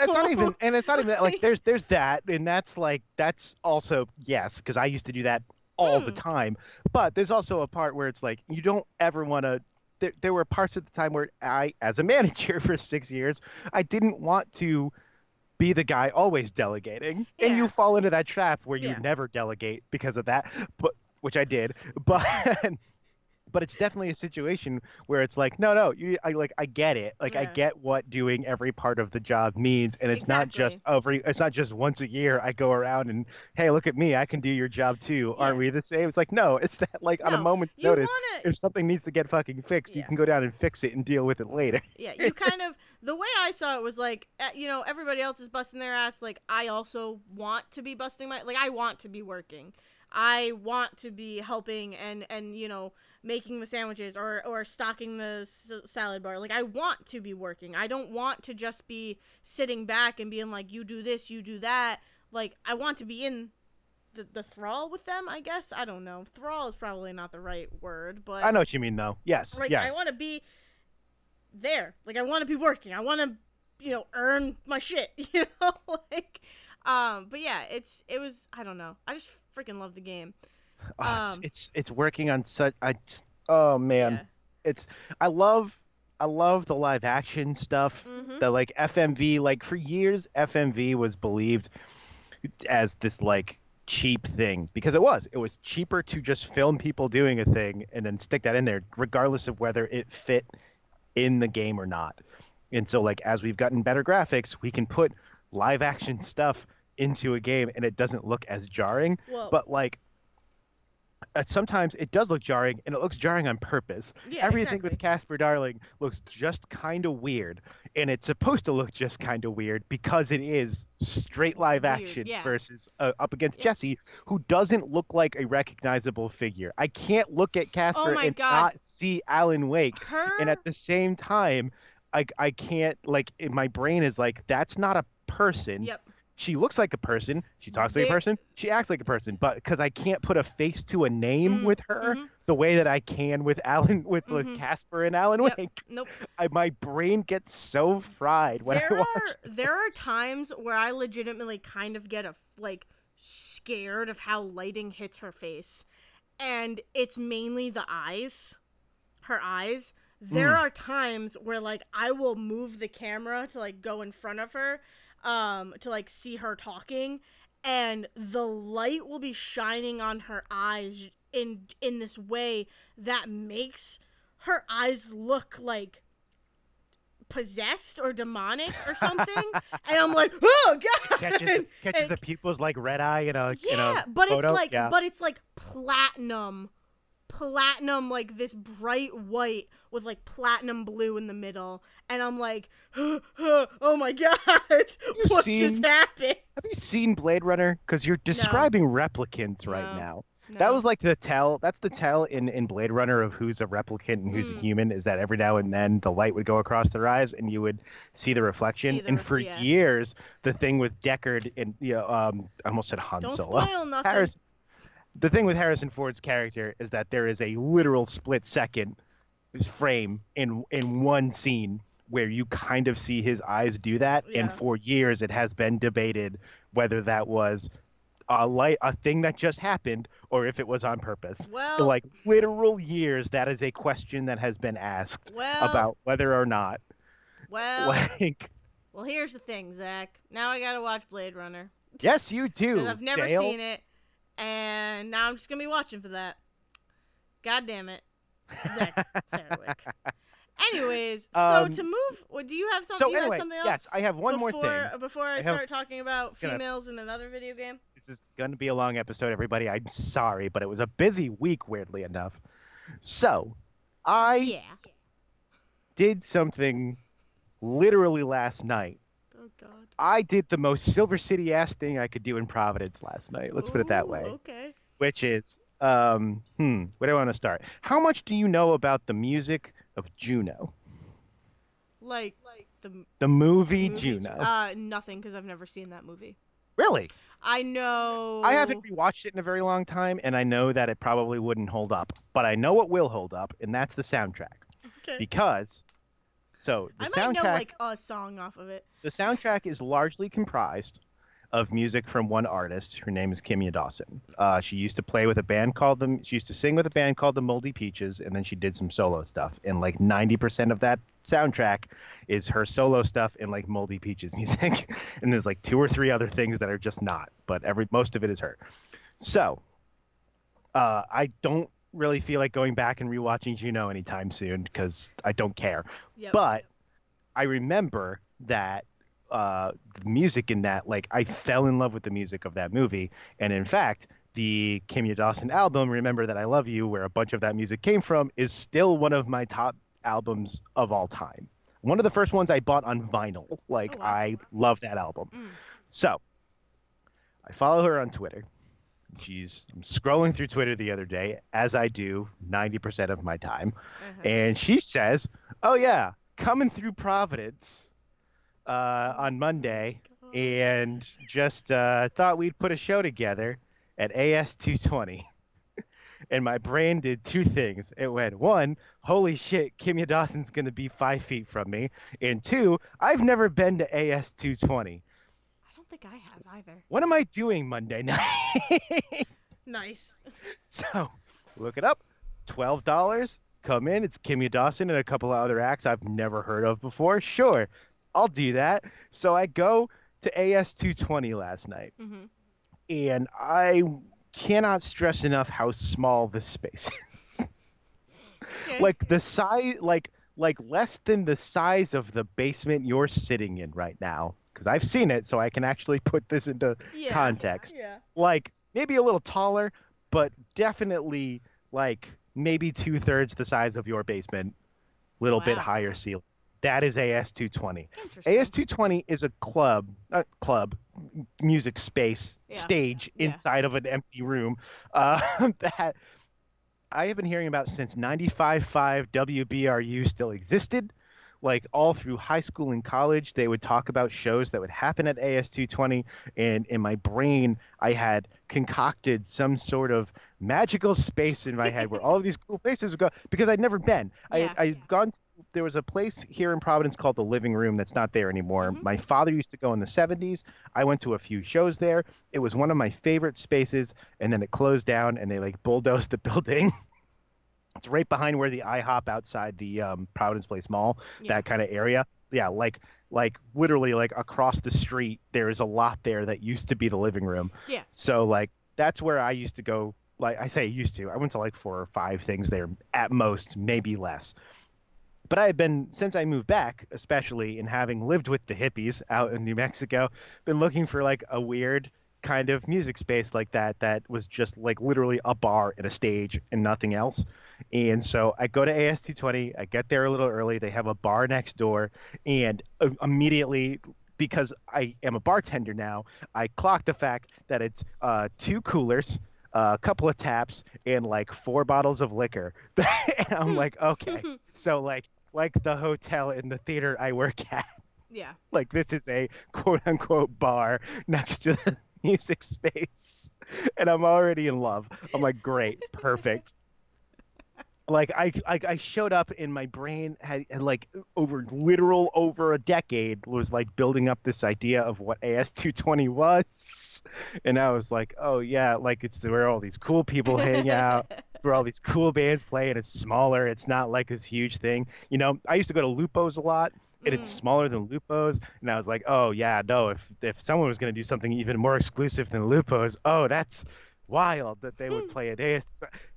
it's not even and it's not even that like there's there's that and that's like that's also yes because i used to do that all the Hmm. time but there's also a part where it's like you don't ever want to there, there were parts at the time where i as a manager for six years i didn't want to be the guy always delegating and you fall into that trap where you Yeah. never delegate because of that but which i did but but it's definitely a situation where it's like no no you i like i get it. Like i get what doing every part of the job means and it's not just every it's not just once a year i go around and hey look at me i can do your job too. Aren't we the same? It's like no it's that like on a No, moment's notice want to if something needs to get fucking fixed you can go down and fix it and deal with it later. Yeah, you kind of the way I saw it was like uh, you know everybody else is busting their ass. Like I also want to be busting my like I want to be working. I want to be helping and and you know making the sandwiches or or stocking the s- salad bar. Like I want to be working. I don't want to just be sitting back and being like you do this, you do that. Like I want to be in the, the thrall with them, I guess. I don't know. Thrall is probably not the right word, but i know what you mean though yes like yes I want to be there. Like I want to be working. I want to, you know, earn my shit. You know, like, um. But yeah, it's it was. I don't know. I just freaking love the game. Oh, it's, um, it's it's working on such I oh man Yeah. it's i love i love the live action stuff Mm-hmm. the like FMV like for years FMV was believed as this like cheap thing because it was it was cheaper to just film people doing a thing and then stick that in there regardless of whether it fit in the game or not and so like as we've gotten better graphics we can put live action stuff into a game and it doesn't look as jarring Well, but like sometimes it does look jarring, and it looks jarring on purpose. Yeah, Everything exactly. with Casper Darling looks just kind of weird, and it's supposed to look just kind of weird because it is straight live Weird, action yeah. versus uh, up against Yeah. Jesse, who doesn't look like a recognizable figure. I can't look at Casper Oh and God. not see Alan Wake, Her and at the same time, I I can't like my brain is like that's not a person. Yep. She looks like a person. She talks like a person. She acts like a person. But because I can't put a face to a name Mm, with her mhm. the way that I can with Alan, with, Mhm. Casper and Alan Yep. Wake, Nope. I, my brain gets so fried when I there watch. are there are times where I legitimately kind of get a like scared of how lighting hits her face, and it's mainly the eyes, her eyes. There Mm. are times where like I will move the camera to like go in front of her, um, to like see her talking, and the light will be shining on her eyes in in this way that makes her eyes look like possessed or demonic or something and i'm like oh god Catches, the, catches And- the pupils like red eye a in yeah a but photo. it's like yeah. but it's like platinum platinum like this bright white with like platinum blue in the middle and i'm like oh my god what just happened Have you seen Blade Runner? Because you're describing replicants right No. now. That was like the tell. That's the tell in in Blade Runner of who's a replicant and who's a Mm. human. Is that every now and then the light would go across their eyes and you would see the reflection. See the and ref- for yeah. years, the thing with Deckard and you know, um, I almost said Han don't Solo. spoil nothing Harris, the thing with Harrison Ford's character is that there is a literal split second frame in in one scene where you kind of see his eyes do that, Yeah. and for years it has been debated whether that was a light a thing that just happened or if it was on purpose. well like literal years, that is a question that has been asked well about whether or not, well like, well here's the thing zach now i gotta watch blade runner yes, you do. I've never Dale. seen it, and now I'm just gonna be watching for that. God damn it, Zach Sarwick. Anyways, Um, so to move, what do you have something? So you anyway, something else? yes, I have one more before, thing. Before I, I have- start talking about Gonna- females in another video game. This is going to be a long episode, everybody. I'm sorry, but it was a busy week, weirdly enough. So, I Yeah. did something literally last night. Oh God. I did the most Silver City ass thing I could do in Providence last night. Let's put it that Ooh, way. Okay. Which is, um, hmm, where do I want to start? How much do you know about the music of Juno? Like, like the The movie, movie Juno. Uh, nothing, because I've never seen that movie. really? I know. I haven't rewatched it in a very long time, and I know that it probably wouldn't hold up. But I know what will hold up, and that's the soundtrack. Okay. Because, so the I might soundtrack, know like a song off of it. the soundtrack is largely comprised of music from one artist. Her name is Kimya Dawson. Uh, she used to play with a band called them. She used to sing with a band called the Moldy Peaches, and then she did some solo stuff. And like ninety percent of that soundtrack is her solo stuff and like Moldy Peaches music. and there's like two or three other things that are just not, but every most of it is her. So, uh, I don't really feel like going back and rewatching Juno anytime soon because I don't care. Yep. But I remember that uh, the music in that, like, I fell in love with the music of that movie. And in fact, the Kimya Dawson album, Remember That I Love You, where a bunch of that music came from, is still one of my top albums of all time. One of the first ones I bought on vinyl. Like, Oh, wow. I love that album. Mm. So, I follow her on Twitter. She's I'm scrolling through Twitter the other day, as I do 90% of my time. Uh-huh. And she says, "Oh yeah, coming through Providence uh, on Monday, God. and just uh, thought we'd put a show together at AS 220." and my brain did two things. It went one, holy shit, Kimya Dawson's gonna be five feet from me, and two, I've never been to AS 220. I don't think I have either. What am I doing Monday night? Nice. So look it up. Twelve dollars. Come in. It's Kimya Dawson and a couple of other acts I've never heard of before. Sure, I'll do that. So I go to AS220 last night, Mm-hmm. and I cannot stress enough how small this space is. Okay. like the size, like like less than the size of the basement you're sitting in right now. Because I've seen it, so I can actually put this into yeah. context. Yeah. like maybe a little taller, but definitely like maybe two thirds the size of your basement, little bit higher ceiling. That is AS220. Interesting. AS220 is a club, uh, club, music space Yeah. stage Yeah. inside of an empty room uh, that I have been hearing about since 95.5 WBRU still existed. Like all through high school and college, they would talk about shows that would happen at AS220. And in my brain, I had concocted some sort of magical space in my head where all of these cool places would go because I'd never been. Yeah. I, I'd gone to, there was a place here in Providence called the Living Room that's not there anymore. Mhm. My father used to go in the 70s. I went to a few shows there. It was one of my favorite spaces, and then it closed down and they like bulldozed the building. It's right behind where the IHOP outside the um, Providence Place Mall, Yeah. that kind of area. Yeah, like like literally like across the street, there is a lot there that used to be the living room. Yeah. So like that's where I used to go. Like I say, used to. I went to like four or five things there at most, maybe less. But I have been since I moved back, especially in having lived with the hippies out in New Mexico, been looking for like a weird kind of music space like that that was just like literally a bar and a stage and nothing else. And so I go to AS220. I get there a little early. They have a bar next door, and uh, immediately because I am a bartender now, I clock the fact that it's uh, two coolers, uh, a couple of taps, and like four bottles of liquor. and I'm like, okay, so like like the hotel in the theater I work at, yeah. like this is a quote unquote bar next to the music space, and I'm already in love. I'm like, great, perfect. Like I, I, I showed up in my brain had, had like over literal over a decade was like building up this idea of what AS220 was, and I was like, oh yeah, like it's where all these cool people hang out, where all these cool bands play, and it's smaller. It's not like this huge thing. You know, I used to go to Lupo's a lot, and it's Mm. smaller than Lupo's, and I was like, oh yeah, no, if if someone was gonna do something even more exclusive than Lupo's, oh that's wild that they would hmm. play at AS.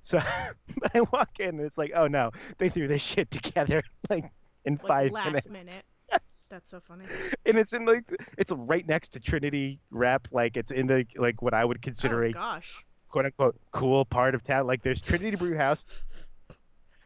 So I walk in, and it's like, oh no, they threw this shit together like in Like five last minutes. minute. Yes. That's so funny. And it's in like it's right next to Trinity Rep, like it's in the like what I would consider Oh a gosh. quote unquote cool part of town. Like there's Trinity Brew House.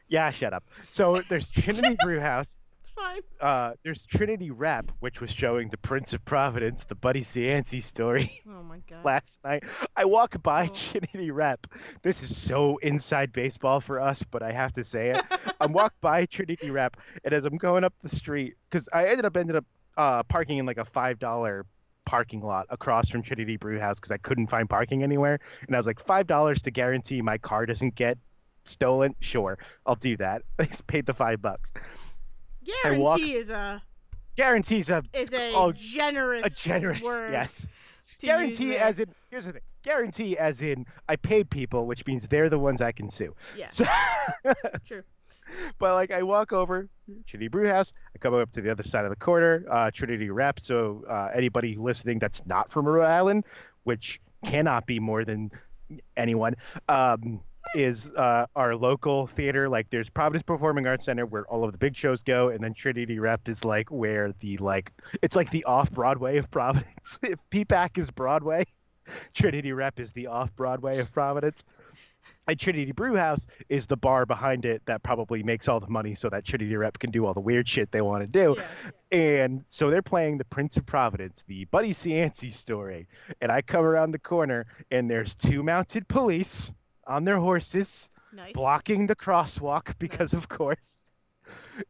Yeah, shut up. So there's Trinity Brew House. Fine. Uh, there's Trinity Rep, which was showing the Prince of Providence, the Buddy Cianci story Oh my god. last night. I walk by Oh. Trinity Rep. This is so inside baseball for us, but I have to say it. I'm walk by Trinity Rep, and as I'm going up the street, because I ended up ended up uh, parking in like a five dollar parking lot across from Trinity Brew House because I couldn't find parking anywhere, and I was like five dollars to guarantee my car doesn't get stolen. Sure, I'll do that. I just paid the five bucks. I walk- Guarantee is a Guarantees a is a Oh, generous a generous word. yes. Guarantee as in here's the thing. Guarantee as in I paid people, which means they're the ones I can sue. Yeah. So, True. but like I walk over Trinity Brew House, I come up to the other side of the corner, uh, Trinity Rep. So uh, anybody listening that's not from Rhode Island, which cannot be more than anyone, um, is uh, our local theater. Like there's Providence Performing Arts Center where all of the big shows go, and then Trinity Rep is like where the like it's like the off Broadway of Providence. if PPAC is Broadway, Trinity Rep is the off Broadway of Providence. And Trinity Brew House is the bar behind it that probably makes all the money so that Trinity Rep can do all the weird shit they want to do. Yeah. And so they're playing the Prince of Providence, the Buddy Cianci story. And I come around the corner and there's two mounted police on their horses Nice. blocking the crosswalk because of course.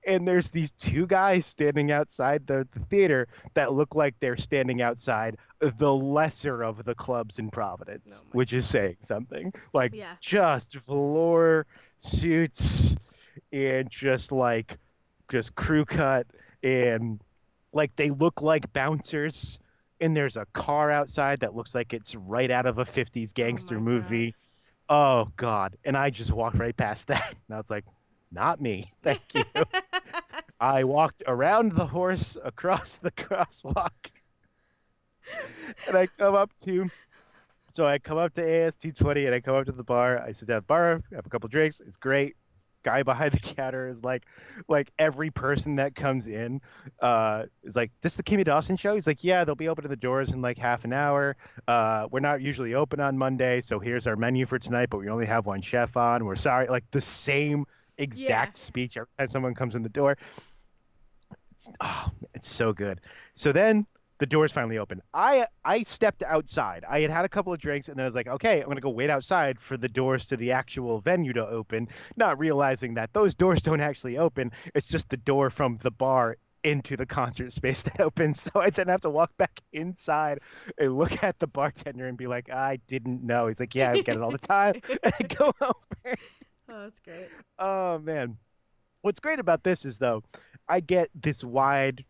And there's these two guys standing outside the, the theater that look like they're standing outside the lesser of the clubs in Providence, Oh which is saying something. Like Yeah. just velour suits and just like just crew cut and like they look like bouncers and there's a car outside that looks like it's right out of a 50s gangster God. movie oh god. And i just walked right past that. And i was like not me. Thank you. I walked around the horse across the crosswalk. And i come up to so i come up to as220 and i come up to the bar. I sit down at the bar have a couple drinks. It's great guy behind the counter is like, like every person that comes in, uh, is like, "This is the Kimya Dawson show?" He's like, "Yeah, they'll be opening the doors in like half an hour. Uh, we're not usually open on Monday, so here's our menu for tonight, but we only have one chef on. We're sorry." Like the same exact speech every time someone comes in the door. It's, oh, it's so good. So then the doors finally open. I I stepped outside. I had had a couple of drinks and then I was like, okay, I'm gonna go wait outside for the doors to the actual venue to open, not realizing that those doors don't actually open. It's just the door from the bar into the concert space that opens. So I then have to walk back inside and look at the bartender and be like, I didn't know. He's like, yeah, I get it all the time. and I go over. Oh, that's great. Oh man. What's great about this is though, I get this wide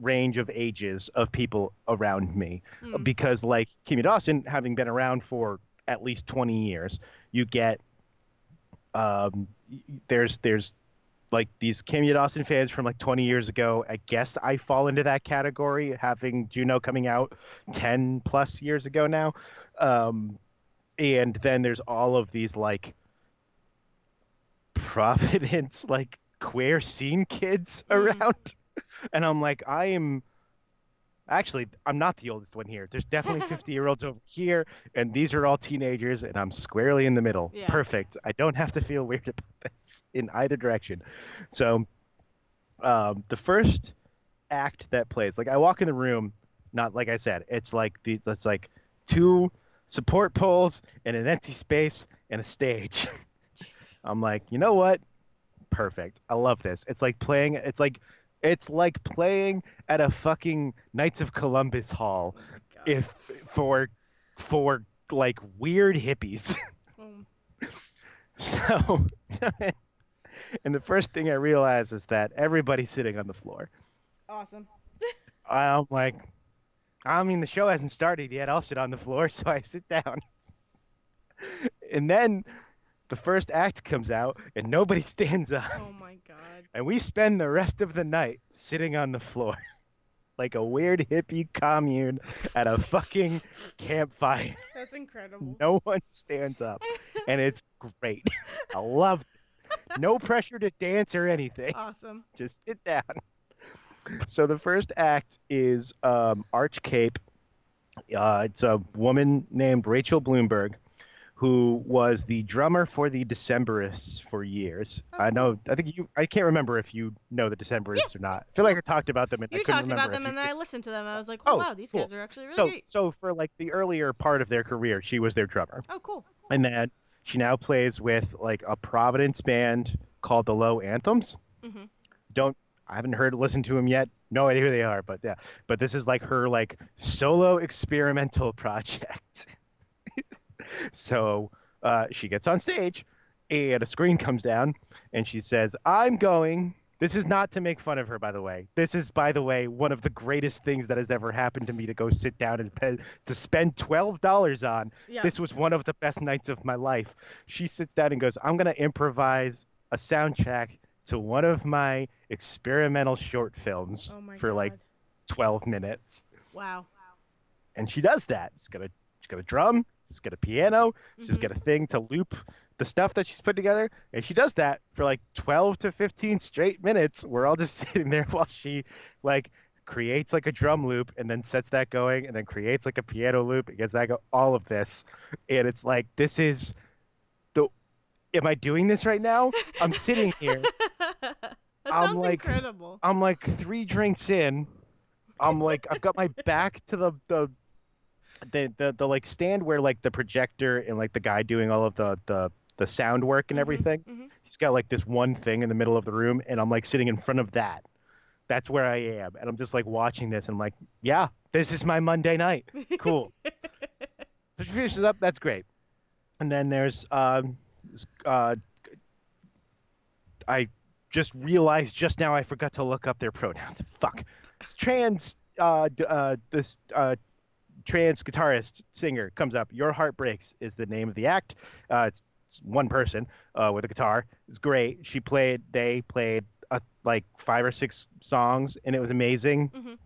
range of ages of people around me Hmm. because like Kimya Dawson having been around for at least 20 years, you get um there's there's like these Kimya Dawson fans from like 20 years ago. I guess I fall into that category having Juno coming out 10 plus years ago now. Um and then there's all of these like Providence like queer scene kids Mm. And I'm like, I am actually I'm not the oldest one here. There's definitely 50 year olds over here, and these are all teenagers, and I'm squarely in the middle. Yeah. Perfect. I don't have to feel weird about this in either direction. So um, the first act that plays, like I walk in the room, not like I said, it's like the it's like two support poles and an empty space and a stage. I'm like, you know what? Perfect. I love this. It's like playing. It's like, it's like playing at a fucking Knights of Columbus hall Oh if for for like weird hippies. Um, So, and the first thing I realize is that everybody's sitting on the floor. awesome. I'm like, I mean, the show hasn't started yet. I'll sit on the floor, so I sit down. And then the first act comes out, and nobody stands up. Oh my god. And we spend the rest of the night sitting on the floor like a weird hippie commune at a fucking campfire. That's incredible. No one stands up. And it's great. I love it. No pressure to dance or anything. Awesome. Just sit down. So the first act is um, Arch Cape. Uh, it's a woman named Rachel Blumberg, who was the drummer for the Decemberists for years. Oh, I know. I think you. I can't remember if you know the Decemberists or not. I feel like I talked about them. And You couldn't talked about them and then I listened to them. I was like, oh, Oh, wow, these cool. guys are actually really So, great. so for like the earlier part of their career, she was their drummer, Oh, cool. and then she now plays with like a Providence band called the Low Anthems. Mm-hmm. Don't I haven't heard listened to them yet. No idea who they are, but yeah. But this is like her like solo experimental project. So uh, she gets on stage, and a screen comes down, and she says, "I'm going." This is not to make fun of her, by the way. This is, by the way, one of the greatest things that has ever happened to me to go sit down and pay, to spend twelve dollars on Yeah. this was one of the best nights of my life. She sits down and goes, I'm going to improvise a soundtrack to one of my experimental short films oh for god. like 12 minutes. Wow. And she does that. She's got a, she's got a drum, she's got a piano, she's Mhm. got a thing to loop the stuff that she's put together. And she does that for like 12 to 15 straight minutes. We're all just sitting there while she like creates like a drum loop and then sets that going and then creates like a piano loop and gets that go all of this and it's like this is the am i doing this right now i'm sitting here that I'm sounds like- incredible. i'm like three drinks in i'm like i've got my back to the the the, the, the like stand where like the projector and like the guy doing all of the the the sound work and Mhm, everything mhm. he's got like this one thing in the middle of the room and i'm like sitting in front of that. That's where i am and i'm just like watching this and i'm like yeah this is my monday night. Cool. So she finishes up that's great. And then there's um uh i just realized just now i forgot to look up their pronouns. Fuck. It's trans uh d- uh this uh trans guitarist singer comes up your heart breaks is the name of the act uh it's, it's one person uh with a guitar it's great she played they played uh, like five or six songs and it was amazing Mhm.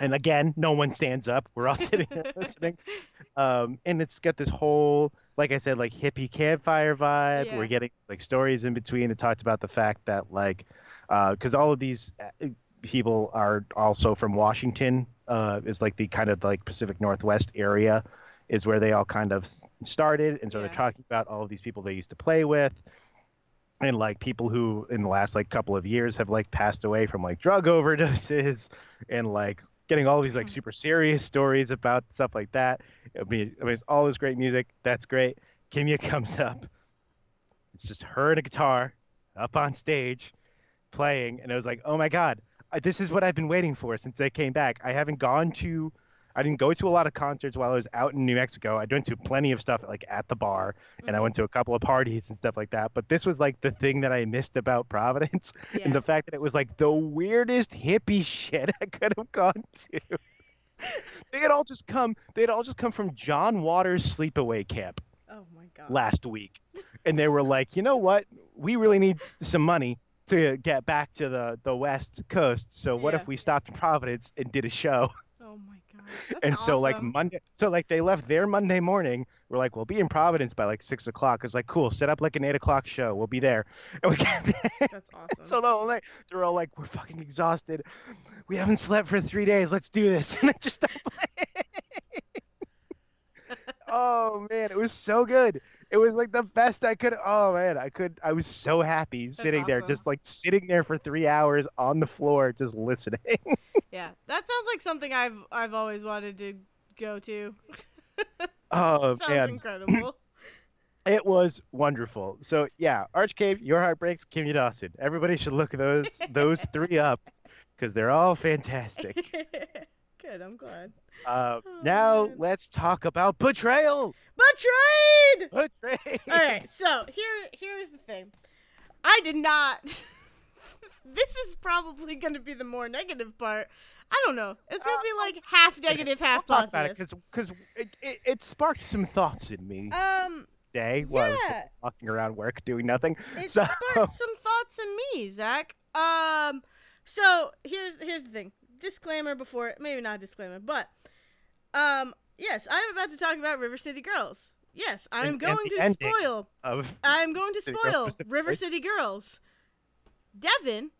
and again no one stands up we're all sitting there listening um, and it's got this whole like I said, like hippie campfire vibe. Yeah. We're getting like stories in between. It talked about the fact that like, because all of these uh, people are also from Washington. Uh, is like the kind of like Pacific Northwest area, is where they all kind of started, and so Yeah. they're talking about all of these people they used to play with. And like people who in the last like couple of years have like passed away from like drug overdoses and like getting all these like Mhm. super serious stories about stuff like that. I mean, I mean, it's all this great music. That's great. Kimya comes up. It's just her and a guitar up on stage playing. And I was like, oh my God, this is what I've been waiting for since I came back. I haven't gone to, I didn't go to a lot of concerts while I was out in New Mexico. I went to plenty of stuff like at the bar and I Mhm. went to a couple of parties and stuff like that. But this was like the thing that I missed about Providence Yeah. and the fact that it was like the weirdest hippie shit I could have gone to. they had all just come. They had all just come from John Waters' sleepaway camp oh my god. last week, and they were like, you know what? We really need some money to get back to the the West Coast. So what Yeah. if we stopped in Providence and did a show? oh my god. That's and so like. Monday, so like they left there Monday morning. We're like, we'll be in Providence by like six o'clock. It's like cool. Set up like an eight o'clock show. We'll be there. And we get there. That's awesome. So the whole night, they're all like, "We're fucking exhausted. We haven't slept for three days. Let's do this." And they just start playing. oh man, it was so good. It was like the best I could. Oh man, I could. I was so happy sitting there, just like sitting there for three hours on the floor, just listening. yeah, that sounds like something I've I've always wanted to go to. oh sounds man, incredible. it was wonderful. So yeah, Arch Cape, Your Heart Breaks, Kimya Dawson. Everybody should look those those three up because they're all fantastic. Good, I'm glad. Uh, Oh, now man. let's talk about betrayal. Betrayed. Betrayal. All right, so here here's the thing. I did not. this is probably going to be the more negative part. I don't know. It's going to be like half negative, half talk about it positive. because it, it, it sparked some thoughts in me Um, Day while I was yeah. walking around work doing nothing. it So- sparked some thoughts in me, Zach. Um, so here's here's the thing. Disclaimer before, maybe not disclaimer, but um, yes, I'm about to talk about River City Girls. Yes, I'm And- and going the to spoil. I'm going to spoil. River City Girls. Devin,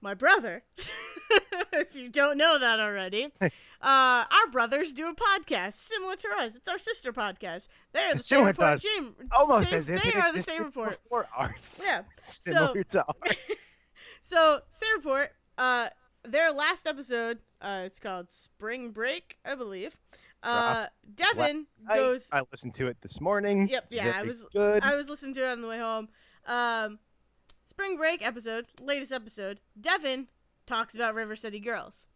my brother, if you don't know that already, uh, our brothers do a podcast similar to us. It's our sister podcast. They're the same report. Jim, almost same, as if they are the same report. before ours. Yeah. Similar to ours. So, Same Report, uh, their last episode, uh, it's called Spring Break, I believe. Uh, Devin I, goes. I listened to it this morning. Yep, It's yeah, I was- good. I was listening to it on the way home. Um, Spring Break episode, latest episode. Devin talks about River City Girls.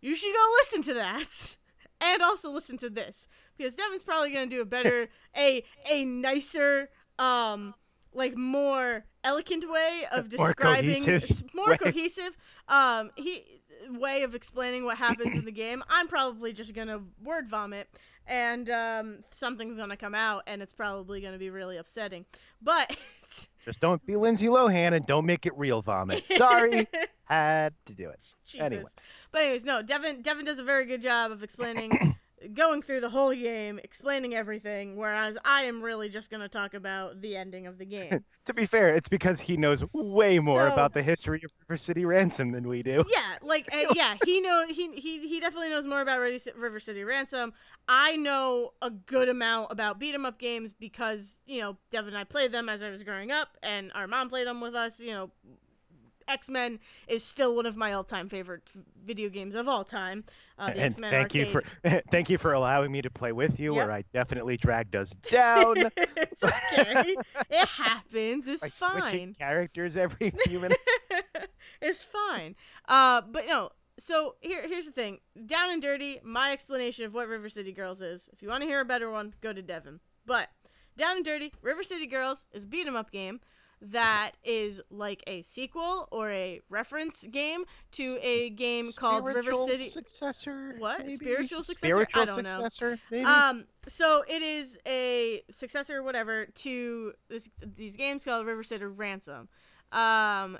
You should go listen to that, and also listen to this because Devin's probably gonna do a better, a a nicer, um, like more elegant way of More describing, cohesive more cohesive. Um, he way of explaining what happens in the game. I'm probably just gonna word vomit and um, something's gonna come out, and it's probably gonna be really upsetting. But Just don't be Lindsay Lohan and don't make it real vomit. Sorry, had to do it. Jesus. Anyway. But anyways, no, Devin Devin does a very good job of explaining going through the whole game, explaining everything, whereas I am really just gonna talk about the ending of the game. To be fair, it's because he knows way more So- about the history of River City Ransom than we do. yeah, like uh, yeah, he know he he he definitely knows more about River City Ransom. I know a good amount about beat 'em up games because you know Devin and I played them as I was growing up, and our mom played them with us. You know, X Men is still one of my all time favorite video games of all time. Uh, the and X Men thank you for thank you for allowing me to play with you, Yep. where I definitely dragged us down it's okay. it happens. It's fine. characters every few minutes. it's fine. Uh, but no. So here, here's the thing. Down and dirty. My explanation of what River City Girls is. If you want to hear a better one, go to Devin. But Down and Dirty, River City Girls is a beat 'em up game that is like a sequel or a reference game to a game called River City. successor. What? maybe? Spiritual successor? Spiritual I don't know. maybe. Um, so it is a successor, whatever, to this, these games called River City Ransom. Um,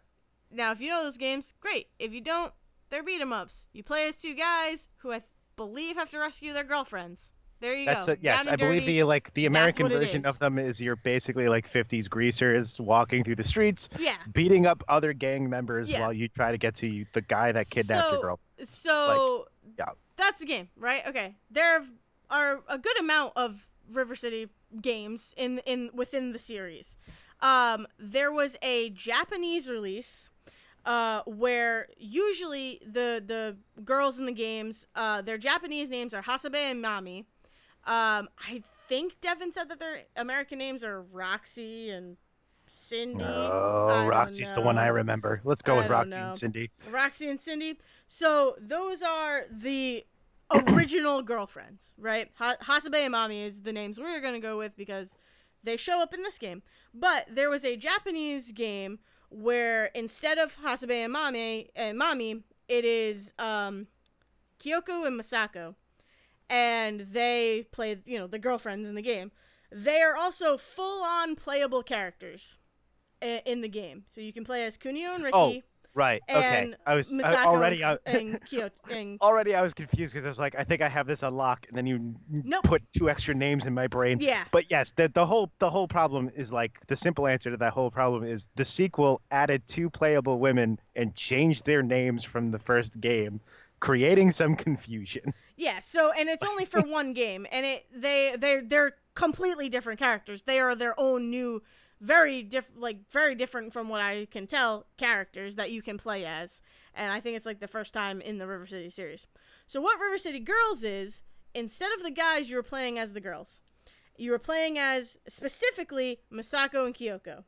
now if you know those games, great. If you don't, they're beat 'em ups. You play as two guys who I th- believe have to rescue their girlfriends. There you That's go. a, yes. I believe dirty. the like the American version of them is you're basically like 50s greasers walking through the streets, Yeah. beating up other gang members Yeah. while you try to get to the guy that kidnapped So- your girl. So yeah. that's the game, right? Okay. There are a good amount of River City games in in within the series. Um, there was a Japanese release uh, where usually the the girls in the games, uh, their Japanese names are Hasebe and Mami. Um, I think Devin said that their American names are Roxy and Cindy. Oh, Roxy's the one I remember. Let's go I with Roxy know. and Cindy. Roxy and Cindy. So those are the original girlfriends, right? Ha- Hasebe and Mami is the names we're gonna go with because they show up in this game. But there was a Japanese game where instead of Hasebe and Mami and Mami, it is um, Kyoko and Masako, and they play you know the girlfriends in the game. They are also full-on playable characters i- in the game, so you can play as Kunio and Ricky. Oh, Right. Okay. I was I- already. I, uh, and Kyoto and already I was confused because I was like, I think I have this unlocked, and then you Nope. put two extra names in my brain. yeah, But yes, the the whole the whole problem is like the simple answer to that whole problem is the sequel added two playable women and changed their names from the first game, creating some confusion. yeah. So and it's only for one game, and it they they they're completely different characters. They are their own new, very diff like very different from what I can tell characters that you can play as. And I think it's like the first time in the River City series. So what River City Girls is instead of the guys you were playing as the girls, you were playing as specifically Masako and Kyoko.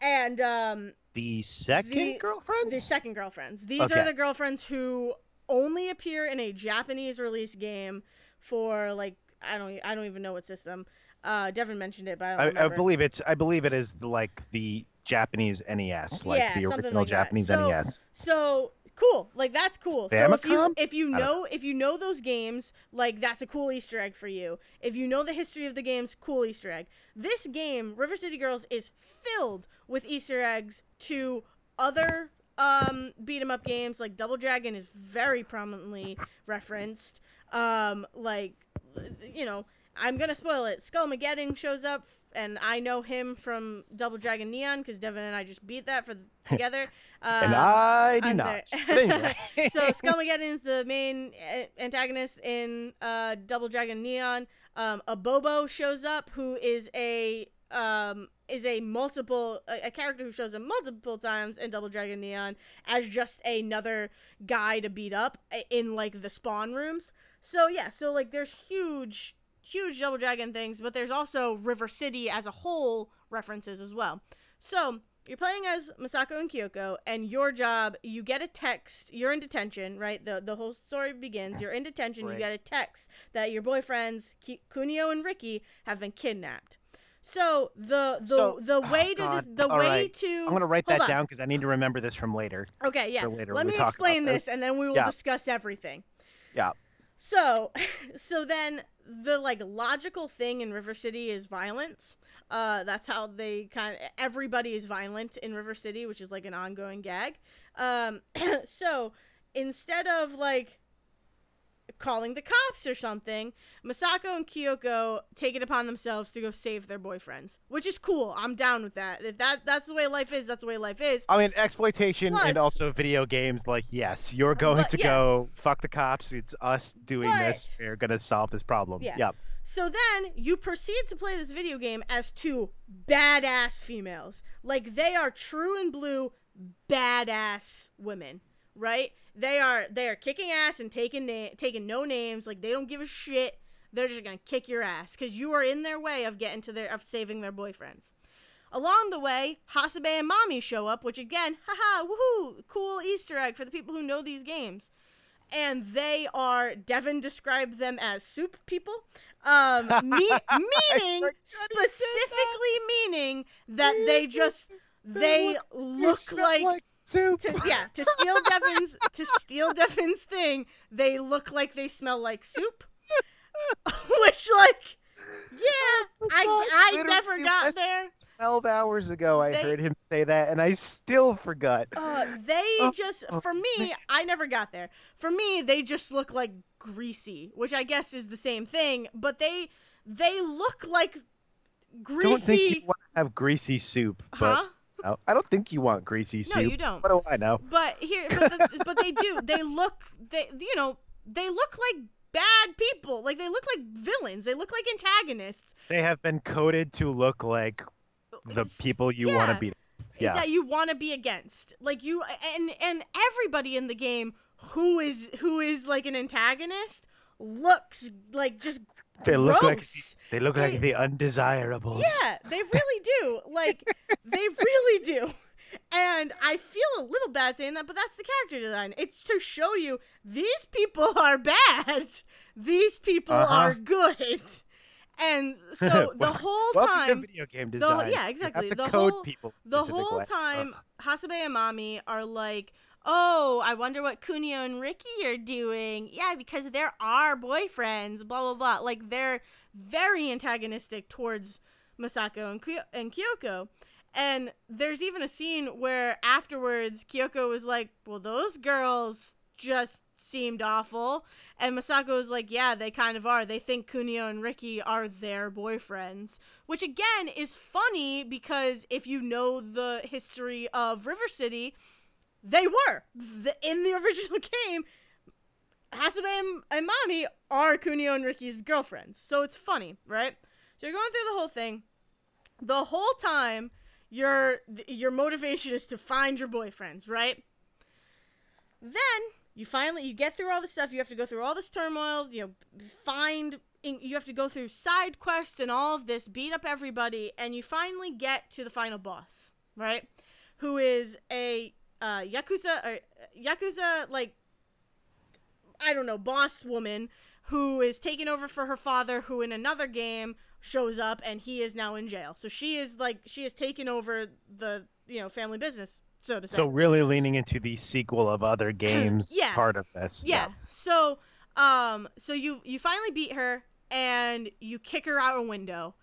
And um, The second The- girlfriend. the second girlfriends. These Okay. are the girlfriends who only appear in a Japanese release game for like I don't I don't even know what system. Uh, Devin mentioned it, but I don't I, I believe it's I believe it is the, like the Japanese NES, like Yeah, the original like. Japanese So- NES. So cool, like that's cool. So if you if you know if you know those games, like that's a cool Easter egg for you. If you know the history of the games, cool Easter egg. This game, River City Girls, is filled with Easter eggs to other um beat 'em up games. Like Double Dragon is very prominently referenced. Um, like you know, I'm gonna spoil it. Skullmageddon shows up, and I know him from Double Dragon Neon because Devin and I just beat that for together. And I do I'm not. anyway. so Skullmageddon is the main antagonist in uh, Double Dragon Neon. Um, Abobo shows up, who is a um, is a multiple a, a character who shows up multiple times in Double Dragon Neon as just another guy to beat up in like the spawn rooms. So yeah, so like there's huge huge Double Dragon things, but there's also River City as a whole references as well. So you're playing as Masako and Kyoko, and your job, you get a text. You're in detention, right? The the whole story begins. You're in detention. Right. You get a text that your boyfriends Kunio and Ricky have been kidnapped. So the the So- the oh, way to God. the All way right. to I'm gonna write that on. down because I need to remember this from later. Okay, yeah. later Let me explain this, this. and then we will Yeah. discuss everything. Yeah. So, so then the like logical thing in River City is violence. Uh, that's how they kind of everybody is violent in River City, which is like an ongoing gag. Um, so instead of like calling the cops or something, Masako and Kyoko take it upon themselves to go save their boyfriends, which is cool. I'm down with that. If that that's the way life is, that's the way life is. I mean, exploitation Plus- and also video games. Like, yes, you're going But- to yeah. go fuck the cops. It's us doing this. We're gonna solve this problem. Yeah. Yep. So then you proceed to play this video game as two badass females. Like they are true and blue badass women, right? They are they are kicking ass and taking na- taking no names. Like they don't give a shit. They're just gonna kick your ass because you are in their way of getting to their of saving their boyfriends. Along the way, Hasebe and Mami show up, which again, haha, woohoo, cool Easter egg for the people who know these games. And they are, Devin described them as soup people, um, me- meaning, said that. specifically meaning that they just, they You look smell like, soup. to, yeah, to steal Devin's, to steal Devin's thing, they look like they smell like soup. Which, like, yeah, I, I never got there. 12 hours ago I They- heard him say that, and I still forgot. Uh, they Oh, just oh, for me, I never got there. For me, they just look like greasy, which I guess is the same thing, but they they look like greasy. Don't think you want to have greasy soup, but huh? No, I don't think you want greasy soup. No, you don't. What do I know? But here, but, the, but they do. They look. They you know they look like bad people. Like they look like villains. They look like antagonists. They have been coded to look like the people you want to be. Yeah. that you want to be against. Like you and and everybody in the game who is who is like an antagonist looks like just They look like they look They- like the undesirables. Yeah, they really do. Like they really do. And I feel a little bad saying that, but that's the character design. It's to show you these people are bad. These people Uh-huh. are good. And so the whole time video game the- yeah, exactly. have to The code whole- people the whole time Ugh. Hasebe and Mami are like, "Oh, I wonder what Kunio and Ricky are doing." Yeah, because they're our boyfriends. Blah blah blah. Like they're very antagonistic towards Masako and Kyo- and Kyoko. And there's even a scene where afterwards Kyoko was like, "Well, those girls just seemed awful," and Masako was like, "Yeah, they kind of are. They think Kunio and Ricky are their boyfriends." Which again is funny because if you know the history of River City, they were the, in the original game. Hasebe and, Mami are Kunio and Ricky's girlfriends, so it's funny, right? So you're going through the whole thing. The whole time, your your motivation is to find your boyfriends, right? Then you finally you get through all the stuff. You have to go through all this turmoil. You know, find you have to go through side quests and all of this, beat up everybody, and you finally get to the final boss, right? Who is a uh, yakuza or yakuza like I don't know boss woman who is taking over for her father, who in another game shows up and he is now in jail. So she is like she has taken over the you know family business, so to say. So really leaning into the sequel of other games Yeah. part of this. Yeah. So, um, so you you finally beat her and you kick her out a window,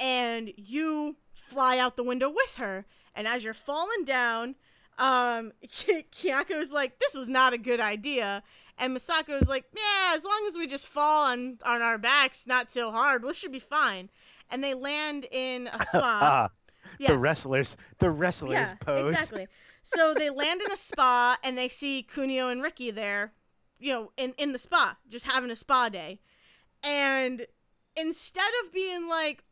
and you fly out the window with her. And as you're falling down, um, Kyoko's like, "This was not a good idea," and Masako's like, "Yeah, as long as we just fall on on our backs, not so hard, we should be fine." And they land in a spa. ah, Yes. the wrestlers, the wrestlers Yeah, pose. exactly. So they land in a spa and they see Kunio and Ricky there, you know, in, in the spa, just having a spa day. And instead of being like,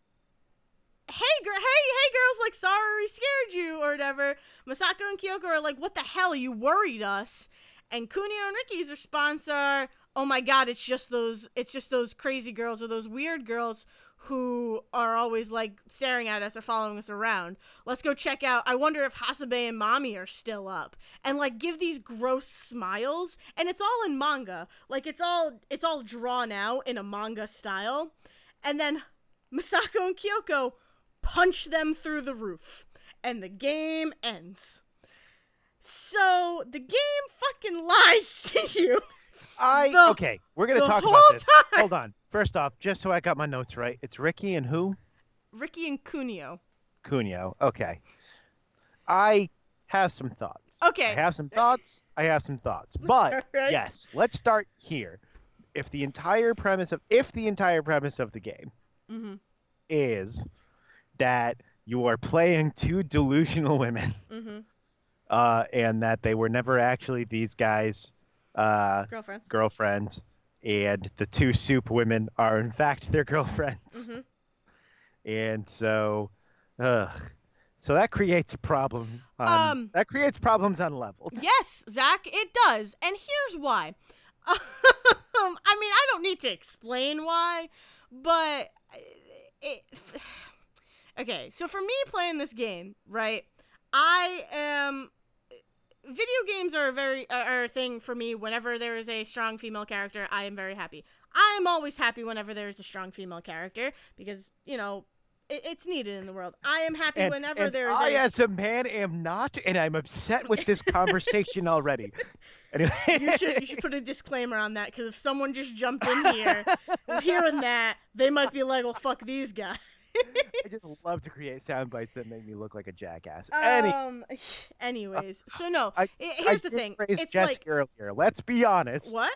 hey, hey, hey, girls, like, sorry scared you or whatever, Masako and Kyoko are like, what the hell, you worried us. And Kunio and Ricky's response are, oh my god, it's just those, it's just those crazy girls or those weird girls who are always like staring at us or following us around. Let's go check out. I wonder if Hasebe and Mami are still up. And like give these gross smiles. And it's all in manga. Like it's all it's all drawn out in a manga style. And then Masako and Kyoko punch them through the roof. And the game ends. So the game fucking lies to you. I The- okay. We're gonna talk about this. time. Hold on. First off, just so I got my notes right, it's Ricky and who? Ricky and Kunio. Cunio. Okay. I have some thoughts. Okay. I have some thoughts. I have some thoughts. But Alright. yes, let's start here. If the entire premise of if the entire premise of the game Mm-hmm. is that you are playing two delusional women, Mm-hmm. uh, and that they were never actually these guys' uh, Girlfriends. girlfriends, and the two soup women are in fact their girlfriends. Mm-hmm. And so, ugh. So that creates a problem. On, Um, that creates problems on levels. Yes, Zach, it does. And here's why. Um, I mean, I don't need to explain why, but it. Okay, so for me playing this game, right? I am. Video games are a very are a thing for me. Whenever there is a strong female character, I am very happy. I am always happy whenever there is a strong female character because you know it, it's needed in the world. I am happy And, whenever and there is I, a as a man, am not, and I'm upset with this conversation already. Anyway, you should you should put a disclaimer on that because if someone just jumped in here hearing that, they might be like, "Well, fuck these guys." I just love to create sound bites that make me look like a jackass. Any, um. Anyways, so no. I- i- I here's the thing. It's Jesse like earlier. Let's be honest. what?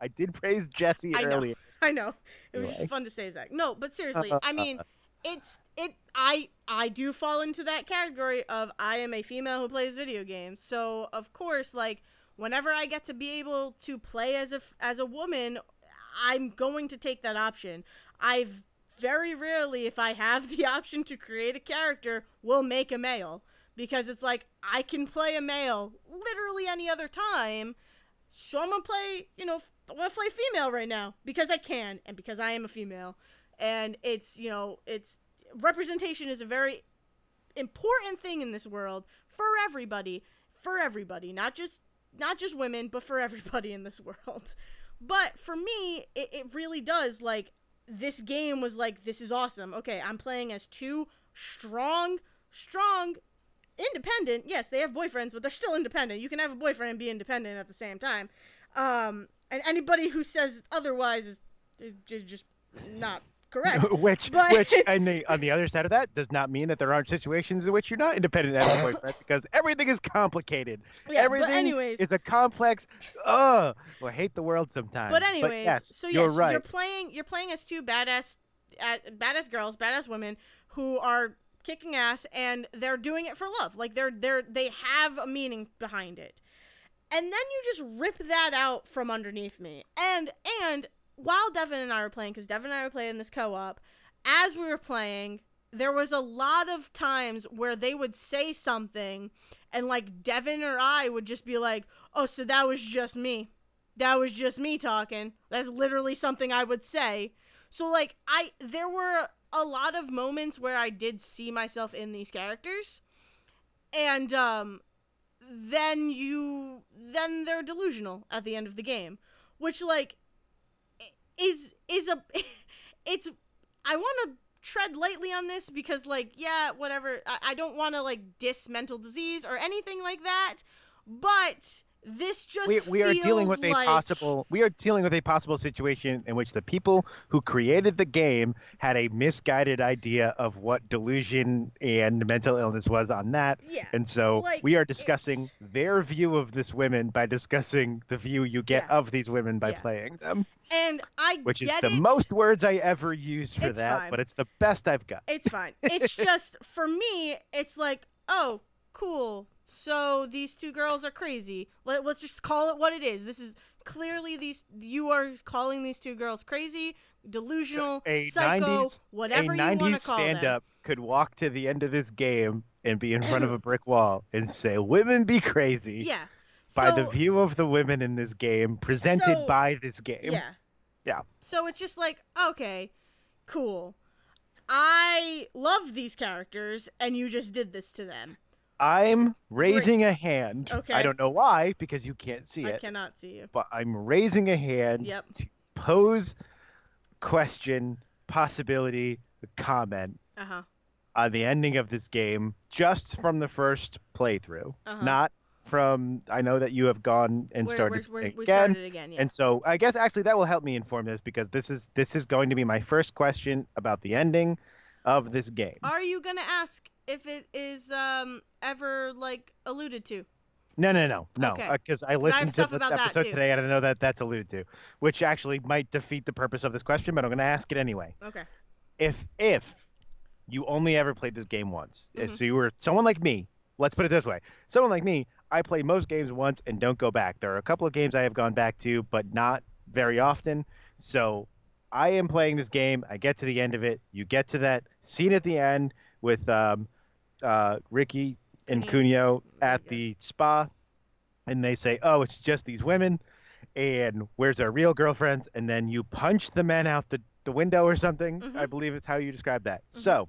I did praise Jesse I know. earlier. I know. It was Anyway. just fun to say, Zach. No, but seriously, I mean, it's it. I I do fall into that category of I am a female who plays video games. So of course, like whenever I get to be able to play as a as a woman, I'm going to take that option. I've very rarely, if I have the option to create a character, will make a male because it's like I can play a male literally any other time. So I'm gonna play, you know, I want to play female right now because I can and because I am a female. And it's, you know, it's representation is a very important thing in this world for everybody, for everybody, not just not just women, but for everybody in this world. But for me, it, it really does like this game was like this is awesome. Okay, I'm playing as two strong, strong independent. Yes, they have boyfriends, but they're still independent. You can have a boyfriend and be independent at the same time. Um, and anybody who says otherwise is, is just not correct. which, But- which, and the, on the other side of that, does not mean that there aren't situations in which you're not independent as a boyfriend, because everything is complicated. Yeah, everything but anyways, is a complex. Ugh, well, I hate the world sometimes. but anyways, yes, so yes, you're right. you're playing. You're playing as two badass, uh, badass girls, badass women who are kicking ass, and they're doing it for love. Like they're they're they have a meaning behind it. And then you just rip that out from underneath me. And and while Devin and I were playing, because Devin and I were playing this co-op, as we were playing, there was a lot of times where they would say something, and like Devin or I would just be like, "Oh, so that was just me. That was just me talking. That's literally something I would say." So like I, there were a lot of moments where I did see myself in these characters, and um, then you then they're delusional at the end of the game which like is is a it's i want to tread lightly on this because like yeah whatever i, I don't want to like diss mental disease or anything like that but this just we, we are dealing with a possible we are dealing with a possible situation in which the people who created the game had a misguided idea of what delusion and mental illness was on that yeah and so Like, we are discussing it's- their view of this women by discussing the view you get Yeah. of these women by Yeah. playing them and i which is the it. most words i ever used for It's that fine. but it's the best i've got It's fine. It's just for me, it's like, oh, cool. So these two girls are crazy. Let, let's just call it what it is. This is clearly these you are calling these two girls crazy, delusional, a psycho, 90s whatever you want to call stand them. up could walk to the end of this game and be in front of a brick wall and say women be crazy Yeah. by so, the view of the women in this game presented So- by this game Yeah. Yeah. So it's just like, okay, cool. I love these characters, and you just did this to them. i'm raising a hand Okay. i don't know why because you can't see I it I cannot see you. but i'm raising a hand Yep. to pose question possibility comment Uh huh. on the ending of this game just from the first playthrough Uh-huh. not from i know that you have gone and We're, started we're, we're, again started again. Yeah. And so I guess actually that will help me inform this because this is this is going to be my first question about the ending of this game. Are you gonna ask if it is um ever like alluded to? No, no, no, no, Okay. because I listened to the episode today and I know that that's alluded to, which actually might defeat the purpose of this question, but I'm going to ask it anyway. Okay. If if you only ever played this game once, if Mhm. so you were someone like me, let's put it this way, someone like me, I play most games once and don't go back. There are a couple of games I have gone back to, but not very often. So I am playing this game. I get to the end of it. You get to that scene at the end with um, uh, Ricky and. Kunio at the spa, and they say, "Oh, it's just these women." And where's our real girlfriends? And then you punch the men out the, the window or something. I Mhm. believe is how you describe that. Mhm. So,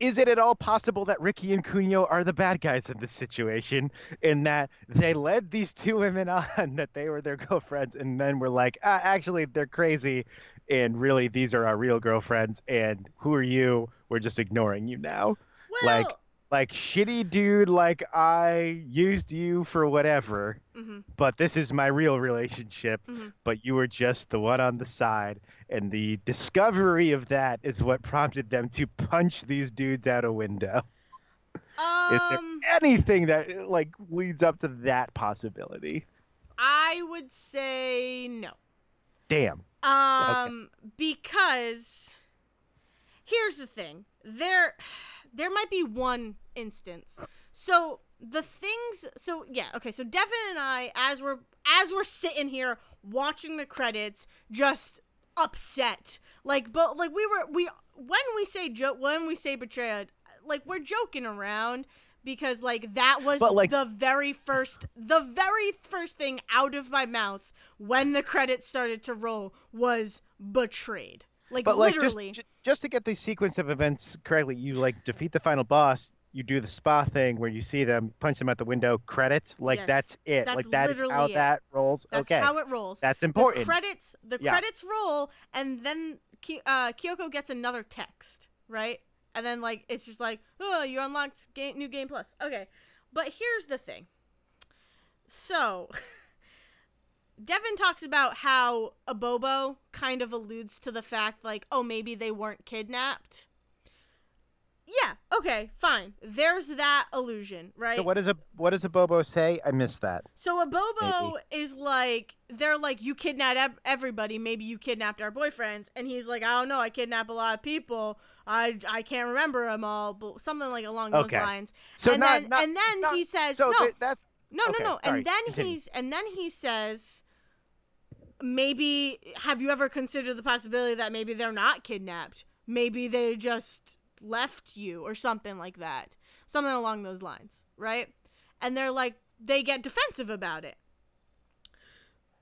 is it at all possible that Ricky and Kunio are the bad guys in this situation in that they led these two women on that they were their girlfriends and then were like, ah, actually, they're crazy. And really, these are our real girlfriends. And who are you? We're just ignoring you now. Well, Like, like shitty dude like I used you for whatever, hmm but this is my real relationship, Mhm. but you were just the one on the side and the discovery of that is what prompted them to punch these dudes out a window. Is there Um, anything that like leads up to that possibility? I would say no. Damn. Um, because here's the thing. There there might be one instance. So the things so yeah, okay, so Devin and I as we're as we're sitting here watching the credits just upset. Like but like we were we when we say jo- when we say betrayal, like we're joking around because like that was like- the very first the very first thing out of my mouth when the credits started to roll was betrayed. Like But like just, literally. just to get the sequence of events correctly, you like defeat the final boss, you do the spa thing where you see them punch them out the window, credits, like Yes, that's it. that's like that is how literally it. that rolls. That's okay. how it rolls. that's important. The credits the Yeah. credits roll and then uh, Kyoko gets another text, right? And then like it's just like, "Oh, you unlocked game new game plus." Okay. But here's the thing. So, Devin talks about how Abobo kind of alludes to the fact like, "Oh, maybe they weren't kidnapped." Yeah, okay, fine. There's that illusion, right? so what does a what does Abobo say? I missed that. So Abobo is like, they're like, you kidnapped everybody. Maybe you kidnapped our boyfriends. And he's like, I don't know. I kidnap a lot of people. I, I can't remember them all, but something like along those Okay. lines. So and not, then not- and then not- he says, so no, th- that's no, okay, no, no. And then continue. he's and then he says, maybe have you ever considered the possibility that maybe they're not kidnapped? Maybe they just left you or something like that. Something along those lines, right? And they're like they get defensive about it.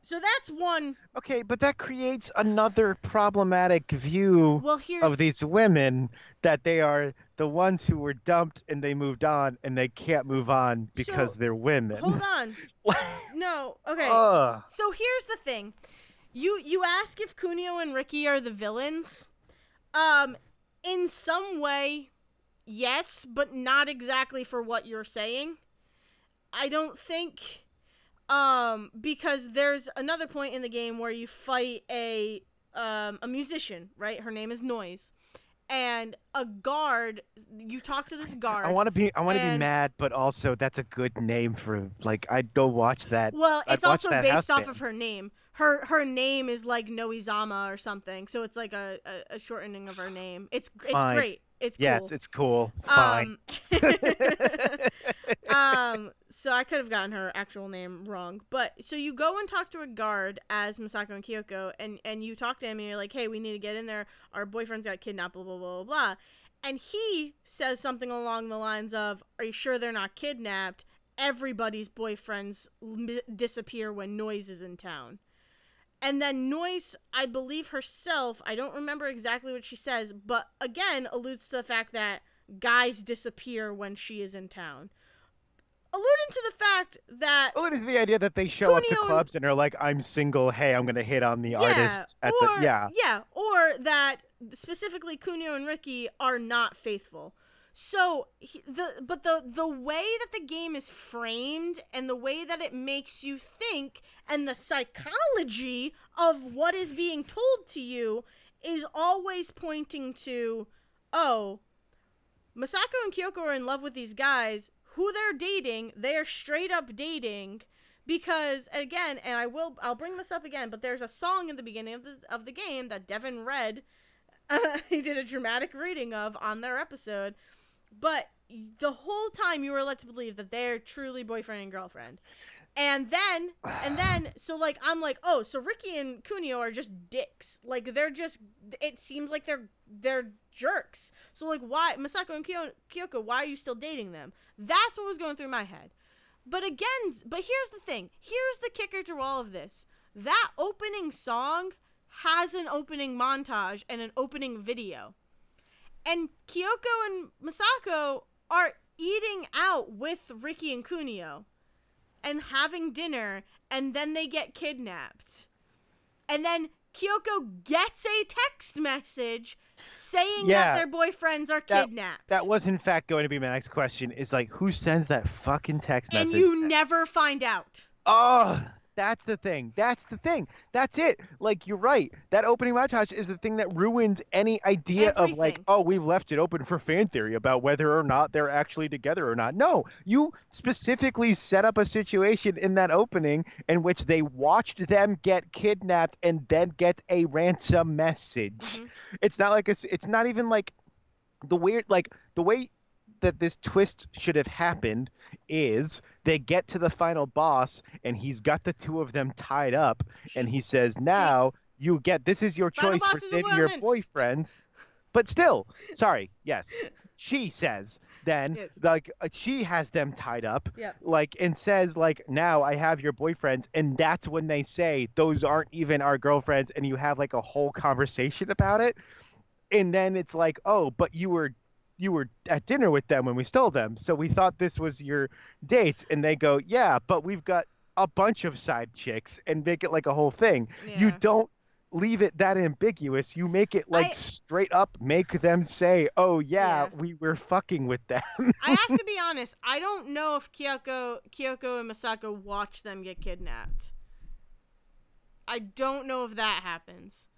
So that's one. okay, but that creates another problematic view Well, here's of these women that they are the ones who were dumped and they moved on and they can't move on because So, they're women. Hold on. No. Okay. Ugh. So here's the thing. You you ask if Kunio and Ricky are the villains. Um in some way yes, but not exactly for what you're saying. I don't think um because there's another point in the game where you fight a um a musician, right? Her name is Noise. And a guard, you talk to this guard. I want to be I want to be mad, but also that's a good name for like I'd go watch that. Well, it's also based off band. of her name. Her her name is like Noizama or something, so it's like a, a, a shortening of her name. It's it's Fine. great. It's yes, cool. it's cool. Fine. Um, um, so I could have gotten her actual name wrong, but so you go and talk to a guard as Masako and Kyoko, and and you talk to him, and you're like, "Hey, we need to get in there. Our boyfriends got kidnapped." Blah blah blah blah blah. And he says something along the lines of, "Are you sure they're not kidnapped? Everybody's boyfriends disappear when Noise is in town." And then Noise, I believe herself, I don't remember exactly what she says, but again alludes to the fact that guys disappear when she is in town. Alluding to the fact that Alluding to the idea that they show up to clubs and are like, "I'm single. Hey, I'm gonna hit on the yeah, artists at or, the yeah." yeah, or that specifically Kunio and Ricky are not faithful. So he, the but the the way that the game is framed and the way that it makes you think and the psychology of what is being told to you is always pointing to oh Masako and Kyoko are in love with these guys who they're dating. They are straight up dating because again and I will I'll bring this up again but there's a song in the beginning of the of the game that Devin read he did a dramatic reading of on their episode but the whole time you were led to believe that they're truly boyfriend and girlfriend. And then and then so like i'm like oh so ricky and kunio are just dicks. Like they're just it seems like they're they're jerks. So like why masako and Kyo- kyoko why are you still dating them? That's what was going through my head. But again but here's the thing. Here's the kicker to all of this. That opening song has an opening montage and an opening video and Kyoko and Masako are eating out with Ricky and Kunio and having dinner and then they get kidnapped. And then Kyoko gets a text message saying Yeah. that their boyfriends are That- kidnapped. That was in fact going to be my next question. Is like who sends that fucking text and message? you never find out. Oh, that's the thing. That's the thing. That's it. Like you're right. That opening montage is the thing that ruins any idea of like, oh, we've left it open for fan theory about whether or not they're actually together or not. No, you specifically set up a situation in that opening in which they watched them get kidnapped and then get a ransom message. Mhm. It's not like it's it's not even like the weird like the way that this twist should have happened is they get to the final boss and he's got the two of them tied up and he says now you get this is your Final choice for boss is a saving your boyfriend but still sorry yes she says then Yes. like uh, she has them tied up Yep. like and says like now i have your boyfriends and that's when they say those aren't even our girlfriends and you have like a whole conversation about it and then it's like oh but you were you were at dinner with them when we stole them so we thought this was your dates and they go yeah but we've got a bunch of side chicks and make it like a whole thing you don't leave it that ambiguous you make it like I- straight up make them say oh yeah, Yeah. we were fucking with them I have to be honest. I don't know if Kyoko, Kyoko and Masako watch them get kidnapped. I don't know if that happens.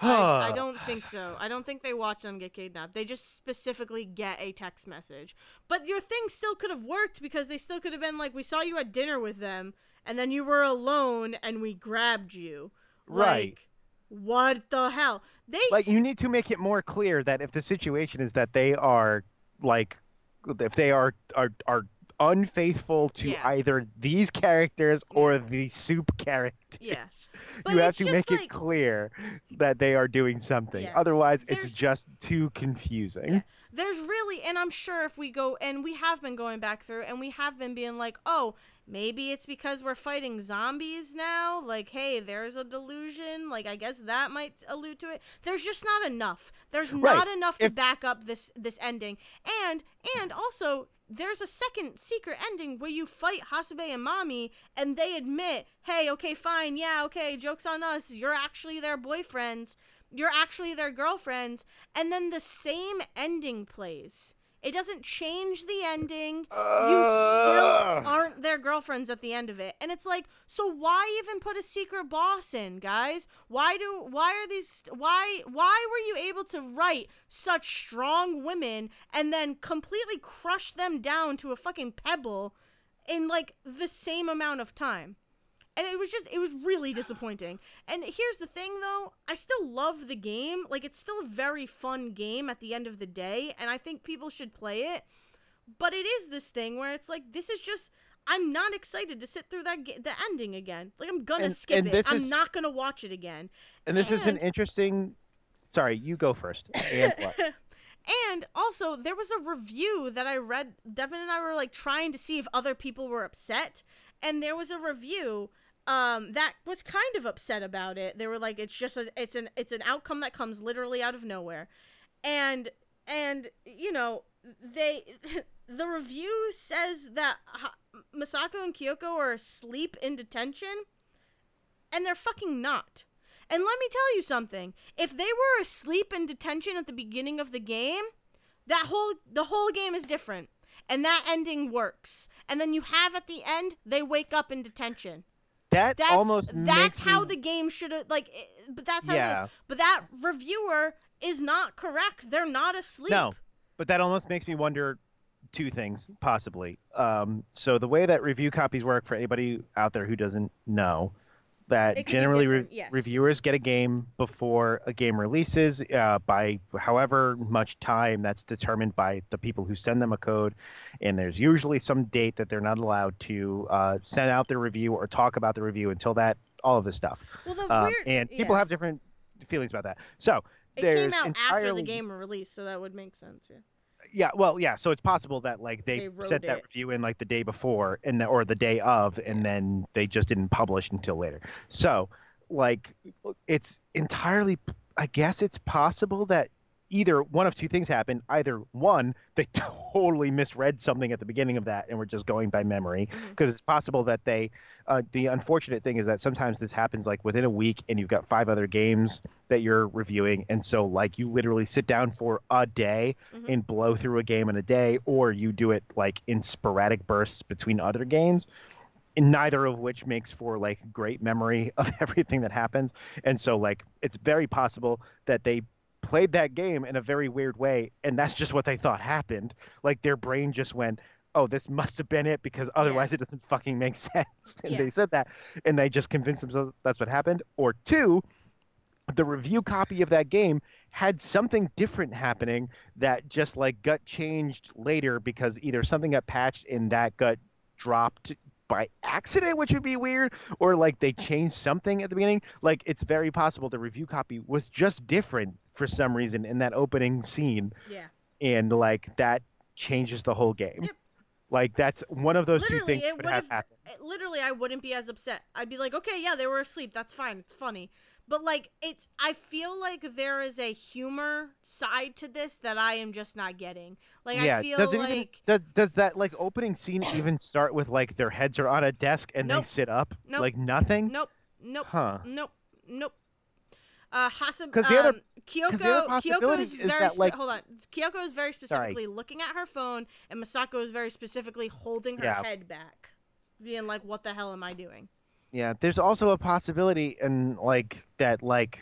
I, I don't think so. I don't think they watch them get kidnapped. They just specifically get a text message. But your thing still could have worked because they still could have been like, "We saw you at dinner with them, and then you were alone, and we grabbed you." Right. Like, what the hell? They like you need to make it more clear that if the situation is that they are like if they are are are unfaithful to Yeah. either these characters or the soup characters Yeah. But you have to make like- it clear that they are doing something otherwise it's just too confusing. There's really and i'm sure if we go and we have been going back through and we have been being like oh maybe it's because we're fighting zombies now like hey there's a delusion like i guess that might allude to it there's just not enough there's Right. not enough to If- back up this this ending and and also there's a second secret ending where you fight Hasebe and Mami and they admit, hey, okay, fine, yeah, okay, joke's on us. You're actually their boyfriends. You're actually their girlfriends. And then the same ending plays. It doesn't change the ending. You still ah. aren't their girlfriends at the end of it. And it's like, so why even put a secret boss in, guys? Why do why are these why why were you able to write such strong women and then completely crush them down to a fucking pebble in like the same amount of time? And it was just it was really disappointing. And here's the thing though, I still love the game. Like it's still a very fun game at the end of the day, and I think people should play it. But it is this thing where it's like this is just I'm not excited to sit through that ga- the ending again. Like I'm gonna And- skip and it. I'm is- not gonna watch it again. and this is an interesting sorry you go first and what? and also, there was a review that I read. Devin and I were like trying to see if other people were upset, and there was a review um, that was kind of upset about it. They were like, "It's just a, it's an, it's an outcome that comes literally out of nowhere," and and you know they the review says that Ha- Misako and Kyoko are asleep in detention, and they're fucking not. And let me tell you something. If they were asleep in detention at the beginning of the game, that whole the whole game is different. And that ending works. And then you have at the end they wake up in detention. That That's almost that's how me- the game should have like but that's how it Yeah. is. But that reviewer is not correct. They're not asleep. No, but that almost makes me wonder two things, possibly. Um, so the way that review copies work for anybody out there who doesn't know, that It could be generally re- yes. reviewers get a game before a game releases uh, by however much time that's determined by the people who send them a code, and there's usually some date that they're not allowed to uh, send out their review or talk about the review until that all of this stuff. Well, the Um, weird and people yeah. have different feelings about that. So it came out after the game released, so that would make sense. Yeah. Yeah well yeah so it's possible that like they, They sent that it. review in like the day before and the, or the day of and then they just didn't publish until later so like it's entirely i guess it's possible that either one of two things happen. Either one, they totally misread something at the beginning of that and were just going by memory. Because it's possible that they, uh, the unfortunate thing is that sometimes this happens like within a week and you've got five other games that you're reviewing. And so, like, you literally sit down for a day Mhm. and blow through a game in a day, or you do it like in sporadic bursts between other games. And neither of which makes for like great memory of everything that happens. And so, like, it's very possible that they played that game in a very weird way, and that's just what they thought happened. Like, their brain just went, "Oh, this must have been it," because otherwise it doesn't fucking make sense. And Yeah. they said that, and they just convinced themselves that's what happened. Or two, the review copy of that game had something different happening that just like got changed later because either something got patched and that got dropped by accident, which would be weird, or like they changed something at the beginning. Like it's very possible the review copy was just different for some reason in that opening scene, Yeah. and like that changes the whole game. Yep. Like that's one of those two things it would have happened. it- literally I wouldn't be as upset. I'd be like, okay, yeah, they were asleep. That's fine. It's funny. But like, it's I feel like there is a humor side to this that I am just not getting. Like yeah, I feel does like even does, does that like opening scene even start with like their heads are on a desk and Nope. they sit up? Nope. Like nothing? nope, nope, Huh. nope, nope. Uh, Hasab, 'Cause the other- um, Kyoko, the other Kyoko possibility is is very that, spe- like- hold on. Kyoko is very specifically looking at her phone, and Misako is very specifically holding her Yeah. head back, being like, "What the hell am I doing?" Yeah, there's also a possibility and like that like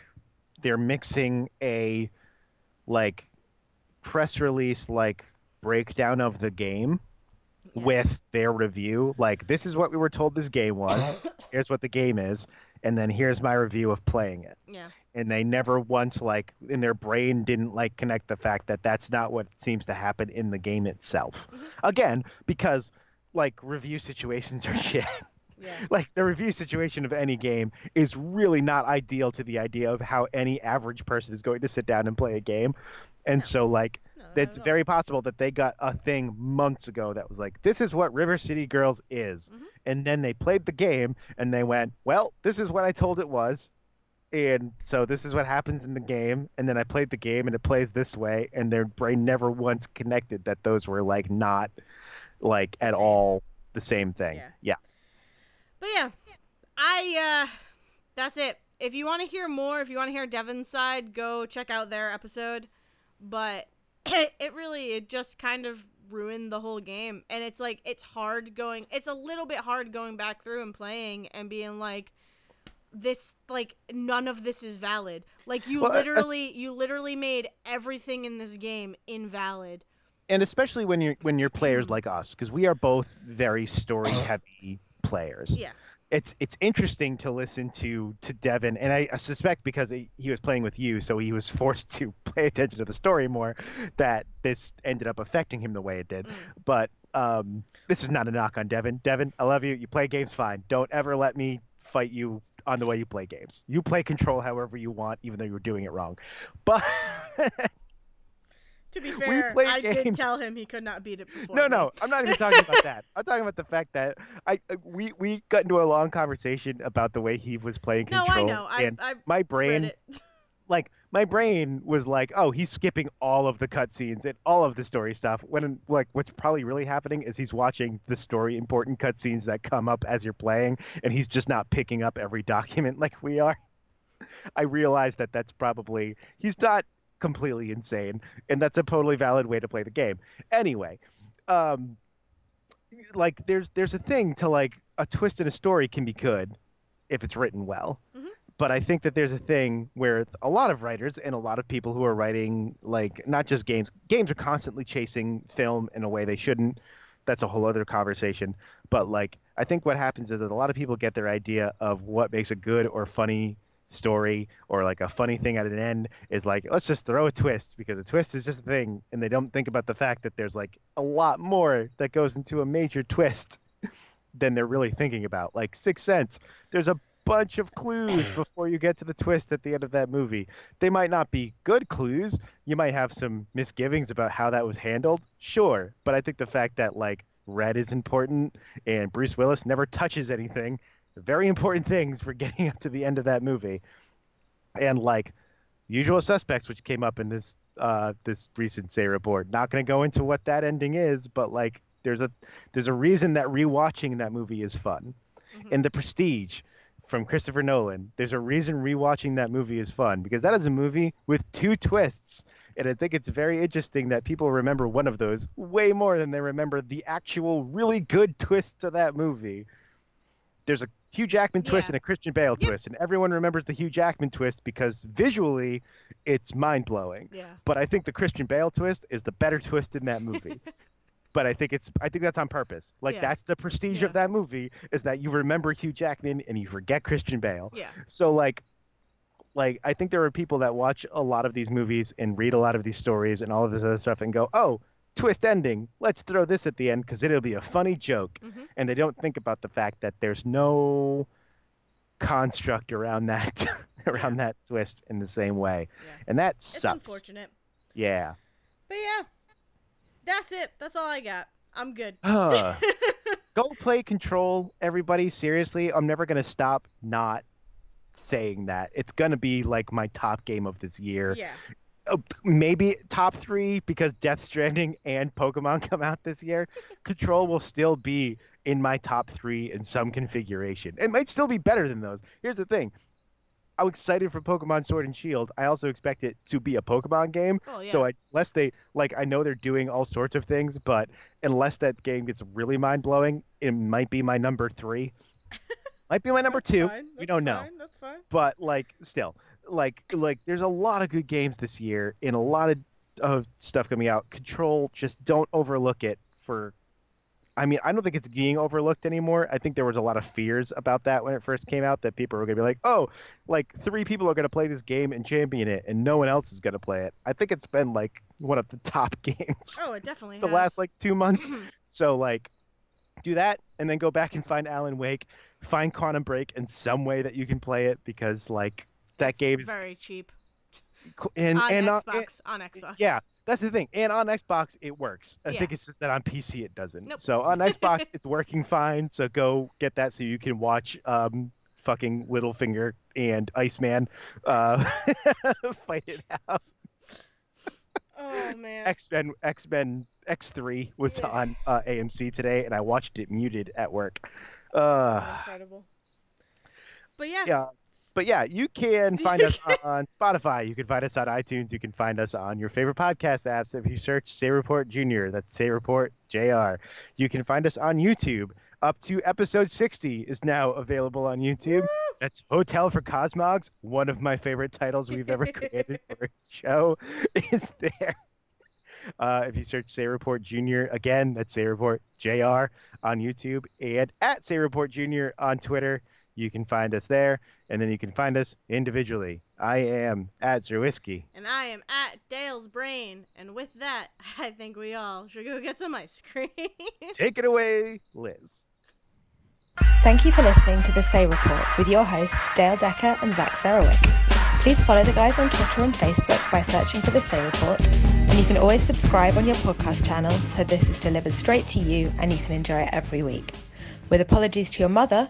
they're mixing a like press release like breakdown of the game Yeah. with their review. Like this is what we were told this game was. here's what the game is, and then here's my review of playing it. Yeah. And they never once like in their brain didn't like connect the fact that that's not what seems to happen in the game itself. Mhm. Again, because like review situations are shit Yeah. like the review situation of any game is really not ideal to the idea of how any average person is going to sit down and play a game. And so like No, it's very possible that they got a thing months ago that was like this is what river city girls is. Mhm. and then they played the game and they went well this is what i told it was. And so this is what happens in the game. And then i played the game and it plays this way. And their brain never once connected that those were like not like at Same. all the same thing. Yeah. yeah But yeah, I uh that's it. If you want to hear more, if you want to hear Devin's side, go check out their episode. But it really it just kind of ruined the whole game and it's like it's hard going it's a little bit hard going back through and playing and being like this like none of this is valid. Like you Well, uh, literally you literally made everything in this game invalid. and especially when you're when you're players like us because we are both very story heavy players. Yeah. it's it's interesting to listen to to devin and i, I suspect because he, he was playing with you so he was forced to pay attention to the story more that this ended up affecting him the way it did. Mm. but um this is not a knock on devin. Devin i love you. You play games fine. Don't ever let me fight you on the way you play games. You play control however you want even though you're doing it wrong. But To be We fair, I did tell him he could not beat it before. No, no, I'm not even talking about that. I'm talking about the fact that I we we got into a long conversation about the way he was playing No, control. I know. I, and I my brain, like my brain, was like, oh, he's skipping all of the cutscenes and all of the story stuff. When like what's probably really happening is he's watching the story important cutscenes that come up as you're playing, and he's just not picking up every document like we are. I realize that that's probably he's not completely insane, and that's a totally valid way to play the game. Anyway, um, like there's there's a thing to like a twist in a story can be good if it's written well. Mhm. But I think that there's a thing where a lot of writers and a lot of people who are writing like not just games, games are constantly chasing film in a way they shouldn't. That's a whole other conversation. But like I think what happens is that a lot of people get their idea of what makes a good or funny story or like a funny thing at an end is like let's just throw a twist because a twist is just a thing and they don't think about the fact that there's like a lot more that goes into a major twist than they're really thinking about. Like six sense there's a bunch of clues before you get to the twist at the end of that movie. They might not be good clues. You might have some misgivings about how that was handled sure but i think the fact that like red is important and bruce willis never touches anything very important things for getting up to the end of that movie. And like usual suspects, which came up in this uh, this recent Say report. Not going to go into what that ending is, but like there's a there's a reason that rewatching that movie is fun. Mhm. And The Prestige from Christopher Nolan, there's a reason rewatching that movie is fun because that is a movie with two twists. And I think it's very interesting that people remember one of those way more than they remember the actual really good twist to that movie. There's a Hugh Jackman twist Yeah. and a Christian Bale Yep. twist, and everyone remembers the Hugh Jackman twist because visually it's mind blowing. Yeah. But I think the Christian Bale twist is the better twist in that movie. but I think it's I think that's on purpose. Like Yeah. that's the prestige Yeah. of that movie is that you remember Hugh Jackman and you forget Christian Bale. Yeah. So like like I think there are people that watch a lot of these movies and read a lot of these stories and all of this other stuff and go, "Oh, twist ending. Let's throw this at the end cuz it'll be a funny joke." hmm And they don't think about the fact that there's no construct around that around that twist in the same way. Yeah. And that sucks. It's unfortunate. Yeah. But yeah. That's it. That's all I got. I'm good. Huh. go play control everybody seriously i'm never going to stop not saying that it's going to be like my top game of this year yeah. Uh, maybe top three because death stranding and pokemon come out this year. Control will still be in my top three in some configuration. It might still be better than those. Here's the thing. I'm excited for pokemon sword and shield. I also expect it to be a pokemon game. Oh yeah. so I, unless they like, I know they're doing all sorts of things, but unless that game gets really mind blowing, it might be my number three. might be my number two. fine, We that's don't know, That's fine. but like, still, like, like, there's a lot of good games this year and a lot of of stuff coming out. Control, just don't overlook it for. I mean, I don't think it's being overlooked anymore. I think there was a lot of fears about that when it first came out that people were going to be like, "Oh, like three people are going to play this game and champion it, and no one else is going to play it." I think it's been like one of the top games Oh, it definitely the has. last like two months. Mm-hmm. So like, do that and then go back and find Alan Wake, find Quantum Break in some way that you can play it because like that It's game is very cheap and on and uh, Xbox. on Xbox. yeah, that's the thing. And on Xbox, it works. I Yeah. think it's just that on PC it doesn't. Nope. So on Xbox, it's working fine. So go get that so you can watch um, fucking Littlefinger and Iceman uh, fight it out. Oh man. X Men X Men X three was Yeah. on uh, AMC today, and I watched it muted at work. Oh, Uh, incredible. But yeah. yeah. But yeah, you can find us on Spotify. You can find us on iTunes. You can find us on your favorite podcast apps if you search Say Report Junior. That's Say Report JR. You can find us on YouTube. Up to episode 60 is now available on YouTube. That's Hotel for Cosmogs, one of my favorite titles we've ever created for a show, is there. Uh, if you search Say Report Junior, again, that's Say Report JR on YouTube and at Say Report Junior on Twitter. You can find us there, and then you can find us individually. I am at Zerwisky. And I am at Dale's Brain. And with that, I think we all should go get some ice cream. Take it away, Liz. Thank you for listening to The Say Report with your hosts Dale Decker and Zach Sarowik. Please follow the guys on Twitter and Facebook by searching for The Say Report, and you can always subscribe on your podcast channel so this is delivered straight to you and you can enjoy it every week. With apologies to your mother,